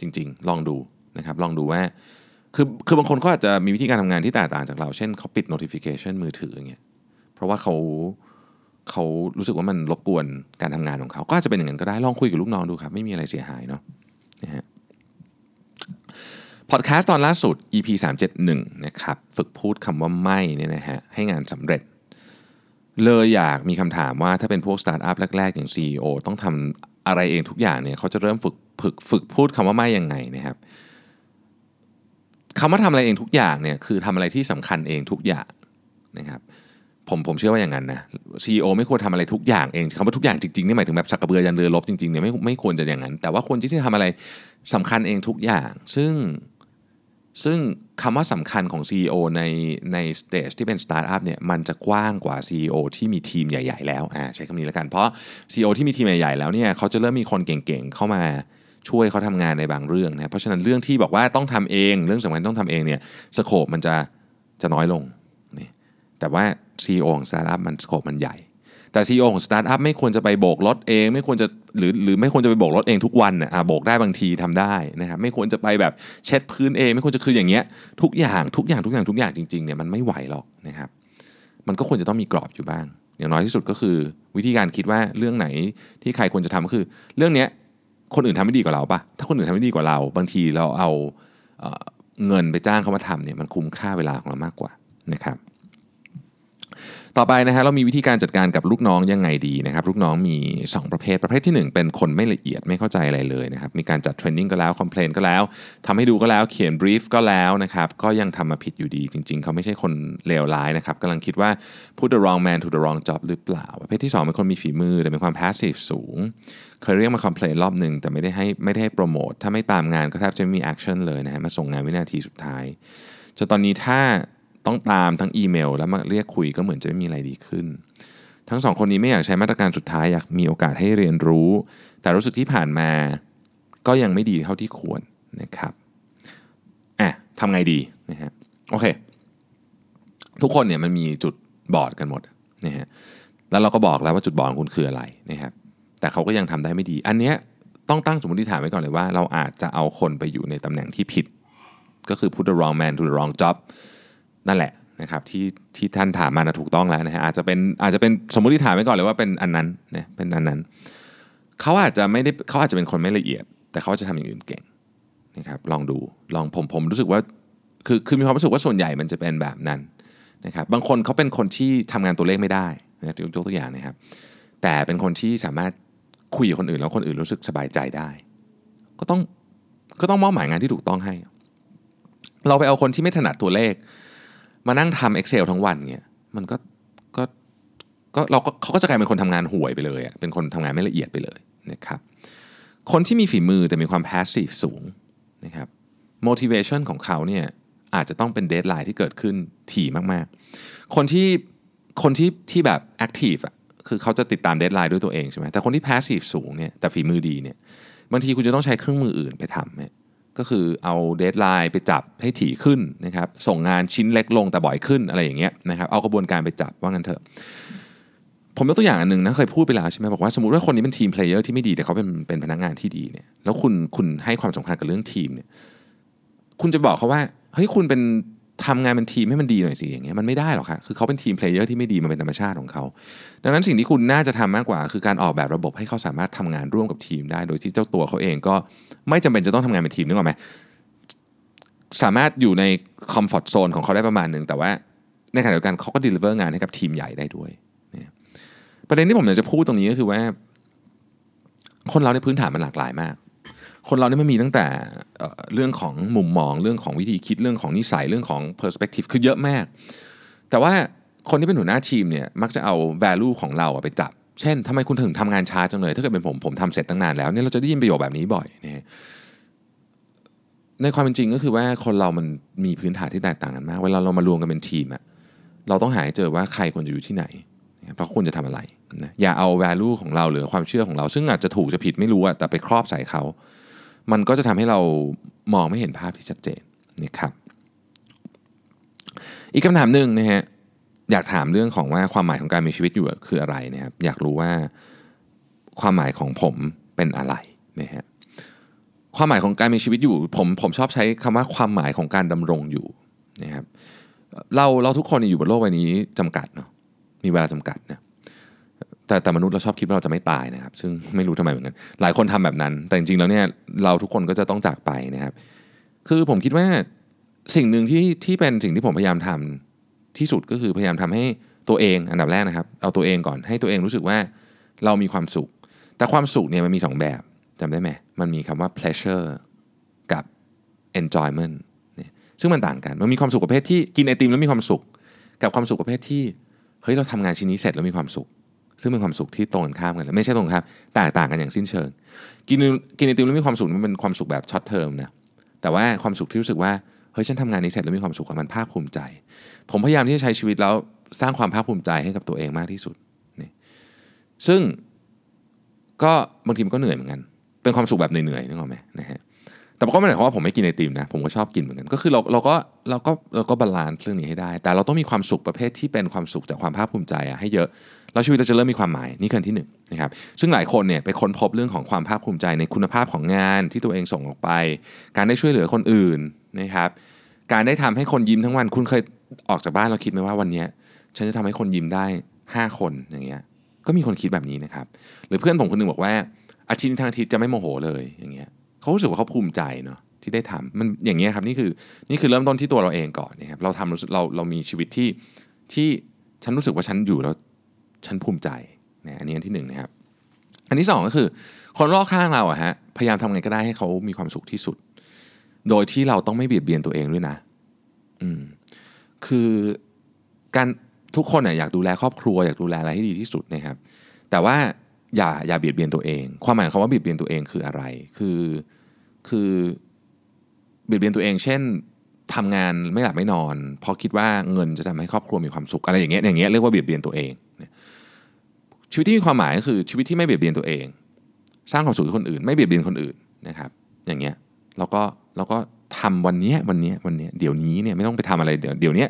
จริง ๆ ลองดูนะครับ ลองดูว่า คือคือบางคนเขาอาจจะมีวิธีการทำงานที่แตกต่างจากเรา เช่นเขาปิด notification มือถืออย่างเงี้ยเพราะว่าเขาเขารู้สึกว่ามันรบกวนการทำงานของเขา ก็อาจจะเป็นอย่างนั้นก็ได้ลองคุยกับลูกน้องดูครับ ไม่มีอะไรเสียหายเนาะนะฮะพอดแคสต์ตอนล่าสุด EP 371นะครับฝึกพูดคำว่าไม่เนี่ยนะฮะให้งานสำเร็จ เลยอยากมีคำถามว่าถ้าเป็นพวกสตาร์ทอัพแรก ๆ อย่าง CEO ต้องทำอะไรเองทุกอย่างเนี่ยเขาจะเริ่มฝึกฝึกฝึกพูดคำว่าไม่ยังไงนะครับ คำว่าทำอะไรเองทุกอย่างเนี่ยคือทำอะไรที่สำคัญเองทุกอย่างนะครับผมผมเชื่อว่าอย่างนั้นนะ CEO ไม่ควรทำอะไรทุกอย่างเองคำว่าทุกอย่างจริงๆนี่หมายถึงแบบสากกะเบือยันเรือลบจริงๆเนี่ยไม่ไม่ควรจะอย่างนั้น แต่ว่าควรที่จะทำอะไรสำคัญเองทุกอย่าง ซึ่งซึ่งคำว่าสำคัญของ CEO ในใน stage ที่เป็นสตาร์ทอัพเนี่ยมันจะกว้างกว่า CEO ที่มีทีมใหญ่ ๆ แล้วอ่าใช้คำนี้แล้วกัน เพราะ CEO ที่มีทีมใหญ่ๆแล้วเนี่ยเขาจะเริ่มมีคนเก่งๆเข้ามา ช่วยเขาทำงานในบางเรื่องนะเพราะฉะนั้นเรื่องที่บอกว่าต้องทำเองเรื่องสำคัญต้องทำเองเนี่ย scope มันจะจะน้อยลงนี่แต่ว่า CEO ของสตาร์ทอัพมัน scope มันใหญ่ แต่ CEO ของสตาร์ทอัพไม่ควรจะไปโบกรถเอง ไม่ควรจะหรือหรือไม่ควรจะไปโบกรถเองทุกวันอะโบกได้บางทีทำได้นะครับไม่ควรจะไปแบบเช็ดพื้นเอง ไม่ควรจะคืออย่างเงี้ยทุกอย่างทุกอย่างทุกอย่างทุกอย่างจริงๆเนี่ยมันไม่ไหวหรอกนะครับมันก็ควรจะต้องมีกรอบอยู่บ้าง อย่างน้อยที่สุดก็คือ วิธีการคิดว่าเรื่องไหนที่ใครควรจะทำก็คือ เรื่องเนี้ย คนอื่นทำไม่ดีกว่าเราปะถ้าคนอื่นทำไม่ดีกว่าเรา บางทีเราเอาเงินไปจ้างเขามาทำเนี่ยมันคุ้มค่าเวลาของเรามากกว่านะครับ ต่อไปนะฮะเรามีวิธีการจัดการกับลูกน้องยังไงดีนะครับลูกน้องมี 2 ประเภทประเภทที่ 1 เป็นคนไม่ละเอียดไม่เข้าใจอะไรเลยนะครับมีการจัด training ก็แล้ว complain ก็แล้วทำให้ดูก็แล้วเขียน brief ก็แล้วนะครับก็ยังทำมาผิดอยู่ดี จริง ๆ เขาไม่ใช่คนเลวร้ายนะครับกำลังคิดว่า put the wrong man to the wrong job หรือเปล่า ประเภทที่ 2 เป็นคนมีฝีมือแต่เป็นความ passive สูงเคยเรียกมา complain รอบหนึ่งแต่ไม่ได้ให้ไม่ได้ให้โปรโมทถ้าไม่ตามงานก็แทบจะไม่มี action เลยนะฮะมาส่งงานวินาทีสุดท้ายจนตอนนี้ถ้า ต้องตามทั้งอีเมล แล้วมาเรียกคุยก็เหมือนจะไม่มีอะไรดีขึ้น ทั้งสองคนนี้ไม่อยากใช้มาตรการสุดท้ายอยากมีโอกาสให้เรียนรู้ แต่รู้สึกที่ผ่านมาก็ยังไม่ดีเท่าที่ควรนะครับอะทำไงดีนะฮะโอเค ทุกคนเนี่ยมันมีจุดบอดกันหมดนะฮะแล้วเราก็บอกแล้วว่าจุดบอดของคุณคืออะไรนะครับแต่เขาก็ยังทำได้ไม่ดี อันเนี้ยต้องตั้งสมมติฐานไว้ก่อนเลยว่า เราอาจจะเอาคนไปอยู่ในตำแหน่งที่ผิด ก็คือ put the wrong man to the wrong job นั่นแหละนะครับที่ที่ท่านถามมานะถูกต้องแล้วนะฮะอาจจะเป็นอาจจะเป็นสมมติฐานไว้ก่อนเลยว่าเป็นอันนั้นนะเป็นอันนั้นเขาอาจจะไม่ได้เขาอาจจะเป็นคนไม่ละเอียด แต่เขาจะทำอย่างอื่นเก่งนะครับลองดูลองผมผมรู้สึกว่าคือคือมีความรู้สึกว่าส่วนใหญ่มันจะเป็นแบบนั้นนะครับบางคนเขาเป็นคนที่ทำงานตัวเลขไม่ได้นะยกตัวอย่างนะครับ แต่เป็นคนที่สามารถคุยกับคนอื่นแล้วคนอื่นรู้สึกสบายใจได้ ก็ต้องก็ต้องมอบหมายงานที่ถูกต้องให้ เราไปเอาคนที่ไม่ถนัดตัวเลข มานั่งทำ Excel ทั้งวันเนี่ยมันก็ก็ก็เราก็เขาก็จะกลายเป็นคนทำงานห่วยไปเลยอะเป็นคนทำงานไม่ละเอียดไปเลยนะครับคนที่มีฝีมือแต่มีความ passive สูงนะครับ motivation ของเขาเนี่ยอาจจะต้องเป็น deadline ที่เกิดขึ้นถี่มากๆ คนที่คนที่ที่แบบ active อะคือเขาจะติดตาม deadline ด้วยตัวเองใช่ไหมแต่คนที่ passive สูงเนี่ยแต่ฝีมือดีเนี่ยบางทีคุณจะต้องใช้เครื่องมืออื่นไปทำเนี่ย ก็คือเอา deadline ไปจับให้ถี่ขึ้นนะครับ ส่งงานชิ้นเล็กลงแต่บ่อยขึ้นอะไรอย่างเงี้ยนะครับ เอากระบวนการไปจับว่างั้นเถอะ ผมยกตัวอย่างอันหนึ่งนะเคยพูดไปแล้วใช่ไหมบอกว่าสมมติว่าคนนี้เป็น team player ที่ไม่ดีแต่เขาเป็นเป็นพนักงานที่ดีเนี่ยแล้วคุณคุณให้ความสำคัญกับเรื่องทีมเนี่ยคุณจะบอกเขาว่าเฮ้ยคุณเป็น ทำงานเป็นทีมให้มันดีหน่อยสิอย่างเงี้ยมันไม่ได้หรอกฮะคือเขาเป็น team player ที่ไม่ดีมันเป็นธรรมชาติของเขา ดังนั้นสิ่งที่คุณน่าจะทำมากกว่า คือการออกแบบระบบให้เขาสามารถทำงานร่วมกับทีมได้ โดยที่เจ้าตัวเขาเองก็ไม่จำเป็นจะต้องทำงานเป็นทีมนึกออกไหมสามารถอยู่ใน comfort zone ของเขาได้ประมาณหนึ่งแต่ว่าในขณะเดียวกันเขาก็ด e ลิเวอร์งานให้กับทีมใหญ่ได้ด้วยประเด็นที่ผมอยากจะพูดตรงนี้ก็คือว่า คนเราในพื้นฐานมันหลากหลายมาก คนเราเนี่ยมันมีตั้งแต่เรื่องของมุมมองเรื่องของวิธีคิดเรื่องของนิสัยเรื่องของ perspective คือเยอะมาก แต่ว่าคนที่เป็นหัวหน้าทีมเนี่ยมักจะเอา value ของเราไปจับ เช่นทำไมคุณถึงทำงานช้าจังเลย ถ้าเกิดเป็นผมผมทำเสร็จตั้งนานแล้วเนี่ยเราจะได้ยินประโยคแบบนี้บ่อยนะในความเป็นจริงก็คือว่าคนเรามันมีพื้นฐานที่แตกต่างกันมาก เวลาเรามารวมกันเป็นทีมอะเราต้องหาให้เจอว่าใครควรจะอยู่ที่ไหนเพราะคุณจะทำอะไรนะอย่าเอา value ของเราหรือความเชื่อของเรา ซึ่งอาจจะถูกจะผิดไม่รู้อะแต่ไปครอบใส่เขา มันก็จะทำให้เรามองไม่เห็นภาพที่ชัดเจนนะครับอีกคำถามหนึ่งนะฮะอยากถามเรื่องของว่าความหมายของการมีชีวิตอยู่คืออะไรนะครับอยากรู้ว่าความหมายของผมเป็นอะไรนะฮะความหมายของการมีชีวิตอยู่ผมผมชอบใช้คำว่าความหมายของการดำรงอยู่นะครับเราเราทุกคนอยู่บนโลกใบนี้จำกัดเนาะมีเวลาจำกัดนะ แต่แต่มนุษย์เราชอบคิดว่าเราจะไม่ตายนะครับ ซึ่งไม่รู้ทำไมเหมือนกันหลายคนทำแบบนั้น แต่จริงๆแล้วเนี่ยเราทุกคนก็จะต้องจากไปนะครับ คือผมคิดว่าสิ่งหนึ่งที่ที่เป็นสิ่งที่ผมพยายามทำที่สุดก็คือพยายามทำให้ตัวเองอันดับแรกนะครับ เอาตัวเองก่อนให้ตัวเองรู้สึกว่าเรามีความสุข แต่ความสุขเนี่ยมันมีสองแบบจำได้ไหมมันมีคำว่า pleasure กับ enjoyment เนี่ยซึ่งมันต่างกันมันมีความสุขประเภทที่กินไอติมแล้วมีความสุข กับความสุขประเภทที่เฮ้ยเราทำงานชิ้นนี้เสร็จแล้วมีความสุข ซึ่งเป็นความสุขที่ตรงกันข้ามกันไม่ใช่ตรงข้ามแตกต่างกันอย่างสิ้นเชิง กินกินไอติมแล้วมีความสุขมันเป็นความสุขแบบช็อตเทอมนะแต่ว่าความสุขที่รู้สึกว่าเฮ้ยฉันทำงานนี้เสร็จแล้วมีความสุขมันภาคภูมิใจ ผมพยายามที่จะใช้ชีวิตแล้วสร้างความภาคภูมิใจให้กับตัวเองมากที่สุดนี่ซึ่งก็บางทีมันก็เหนื่อยเหมือนกัน เป็นความสุขแบบเหนื่อยๆนึกออกไหมนะฮะแต่ก็ไม่ได้หมายความว่าผมไม่กินไอติมนะผมก็ชอบกินเหมือนกันก็คือเราเราก็เราก็เราก็ balance เรื่องนี้ให้ได้ แต่เราต้องมีความสุขประเภทที่เป็นความสุขจากความภาคภูมิใจอะให้เยอะ แล้วชีวิตเราจะเริ่มมีความหมายนี่คืออันที่หนึ่งนะครับซึ่งหลายคนเนี่ยไปค้นพบเรื่องของความภาคภูมิใจในคุณภาพของงานที่ตัวเองส่งออกไป การได้ช่วยเหลือคนอื่นนะครับการได้ทำให้คนยิ้มทั้งวันคุณเคยออกจากบ้านเราคิดไหมว่าวันนี้ฉันจะทำให้คนยิ้มได้ 5 คนอย่างเงี้ยก็มีคนคิดแบบนี้นะครับหรือเพื่อนผมคนหนึ่งบอกว่า อาทิตย์ทั้งอาทิตย์จะไม่โมโหเลยอย่างเงี้ยเขารู้สึกว่าเขาภูมิใจเนาะที่ได้ทำมันอย่างเงี้ยครับนี่คือนี่คือเริ่มต้นที่ตัวเราเองก่อนนะครับเราทำรู้สึกเราเรามีชีวิตที่ที่ฉันรู้สึกว่าฉันอยู่แล้ว ฉันภูมิใจนะอันนี้อันที่หนึ่งนะครับอันที่สองก็คือ คนรอบข้างเราอะฮะพยายามทำไงก็ได้ให้เขามีความสุขที่สุด โดยที่เราต้องไม่เบียดเบียนตัวเองด้วยนะอืมคือการทุกคนน่ยอยากดูแลครอบครัวอยากดูแลอะไรให้ดีที่สุดนะครับ แต่ว่าอย่าอย่าเบียดเบียนตัวเอง ความหมายของว่าเบียดเบียนตัวเองคืออะไร คือคือเบียดเบียนตัวเอง เช่นทำงานไม่หลับไม่นอน เพราะคิดว่าเงินจะทำให้ครอบครัวมีความสุขอะไรอย่างเงี้ยอย่างเงี้ยเรียกว่าเบียดเบียนตัวเอง ชีวิตที่มีความหมายก็คือชีวิตที่ไม่เบียดเบียนตัวเอง สร้างความสุขให้คนอื่น ไม่เบียดเบียนคนอื่นนะครับ อย่างเงี้ยเราก็เราก็ทำวันนี้วันนี้วันนี้เดี๋ยวนี้เนี่ยไม่ต้องไปทำอะไรเดี๋ยวเดี๋ยวนี้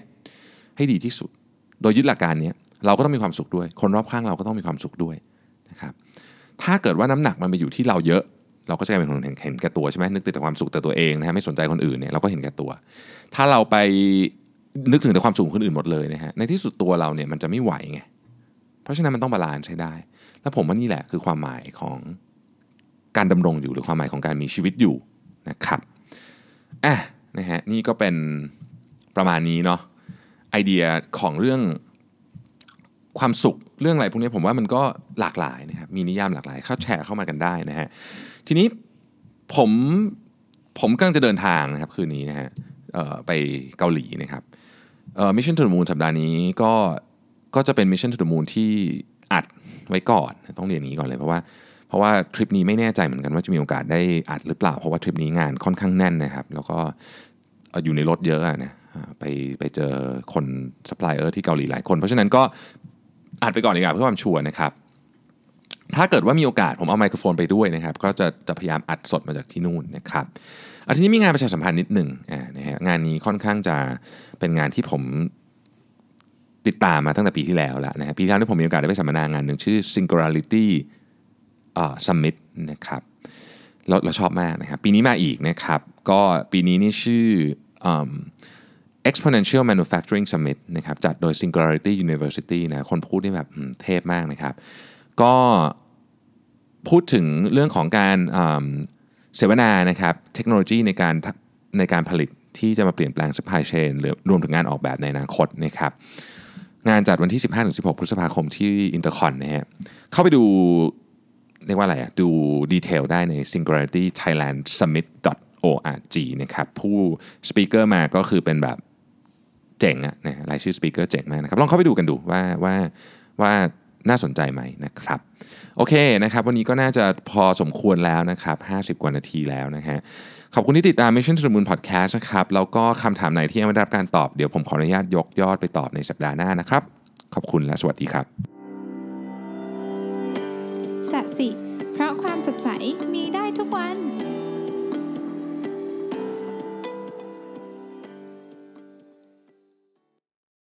ให้ดีที่สุด โดยยึดหลักการนี้เราก็ต้องมีความสุขด้วย คนรอบข้างเราก็ต้องมีความสุขด้วยนะครับ ถ้าเกิดว่าน้ำหนักมันไปอยู่ที่เราเยอะ เราก็จะกลายเป็นคนเห็นเห็นแก่ตัวใช่ไหมนึกแต่ความสุขแต่ตัวเองนะฮะไม่สนใจคนอื่นเนี่ยเราก็เห็นแก่ตัว ถ้าเราไปนึกถึงแต่ความสุขคนอื่นหมดเลยนะฮะในที่สุดตัวเราเนี่ยมันจะไม่ไหวไง เพราะฉะนั้นมันต้อง balance ให้ได้ แล้วผมว่านี่แหละคือความหมายของการดำรงอยู่หรือความหมายของการมีชีวิตอยู่นะครับอะนะฮะนี่ก็เป็นประมาณนี้เนาะไอเดียของเรื่องความสุขเรื่องอะไรพวกนี้ผมว่ามันก็หลากหลายนะครับมีนิยามหลากหลายเข้าแชร์เข้ามากันได้นะฮะทีนี้ผมผมกำลังจะเดินทางนะครับคืนนี้นะฮะไปเกาหลีนะครับ Mission to the Moon สัปดาห์นี้ก็ ก็จะเป็น Mission to the Moon ที่อัดไว้ก่อนต้องเรียนนี้ก่อนเลยเพราะว่าเพราะว่าทริปนี้ไม่แน่ใจเหมือนกันว่าจะมีโอกาสได้อัดหรือเปล่า เพราะว่าทริปนี้งานค่อนข้างแน่นนะครับ แล้วก็อยู่ในรถเยอะนะไปไปเจอคนซัพพลายเออร์ที่เกาหลีหลายคน เพราะฉะนั้นก็อัดไปก่อนดีกว่าเพื่อความชัวร์นะครับ ถ้าเกิดว่ามีโอกาสผมเอาไมโครโฟนไปด้วยนะครับ ก็จะจะพยายามอัดสดมาจากที่นู่นนะครับอาทีนี้มีงานประชาสัมพันธ์นิดหนึ่งนะฮะงานนี้ค่อนข้างจะเป็นงานที่ผม ติดตามมาตั้งแต่ปีที่แล้วแล้วนะฮะปีที่แล้วที่ผมมีโอกาสได้ไปสัมมนางานหนึ่งชื่อ Singularity Summit นะครับเราเราชอบมากนะครับปีนี้มาอีกนะครับ ก็ปีนี้นี่ชื่อ Exponential Manufacturing Summit นะครับจัดโดย Singularity University นะคนพูดนี่แบบเทพมากนะครับ ก็พูดถึงเรื่องของการเสวนานะครับเทคโนโลยีในการในการผลิตที่จะมาเปลี่ยนแปลง supply chain หรือรวมถึงงานออกแบบในอนาคตนะครับ งานจัดวันที่ 15-16 พฤษภาคมที่อินเตอร์คอนนะฮะเข้าไปดูเรียกว่าอะไรอะดู detail ได้ใน singularity thailand summit org นะครับผู้ speaker มาก็คือเป็นแบบเจ๋งอะนะรายชื่อ speaker เจ๋งมากนะครับ ลองเข้าไปดูกันดูว่าว่าว่าน่าสนใจไหมนะครับ โอเคนะครับ วันนี้ก็น่าจะพอสมควรแล้วนะครับ 50 กว่านาทีแล้วนะฮะ ขอบคุณที่ติดตาม Mission to the Moon Podcast นะครับแล้วก็คำถามไหนที่ยังไม่ได้รับการตอบเดี๋ยวผมขออนุญาตยกยอดไปตอบในสัปดาห์หน้านะครับ ขอบคุณและสวัสดีครับสัสิเพราะความสดใสมีได้ทุกวัน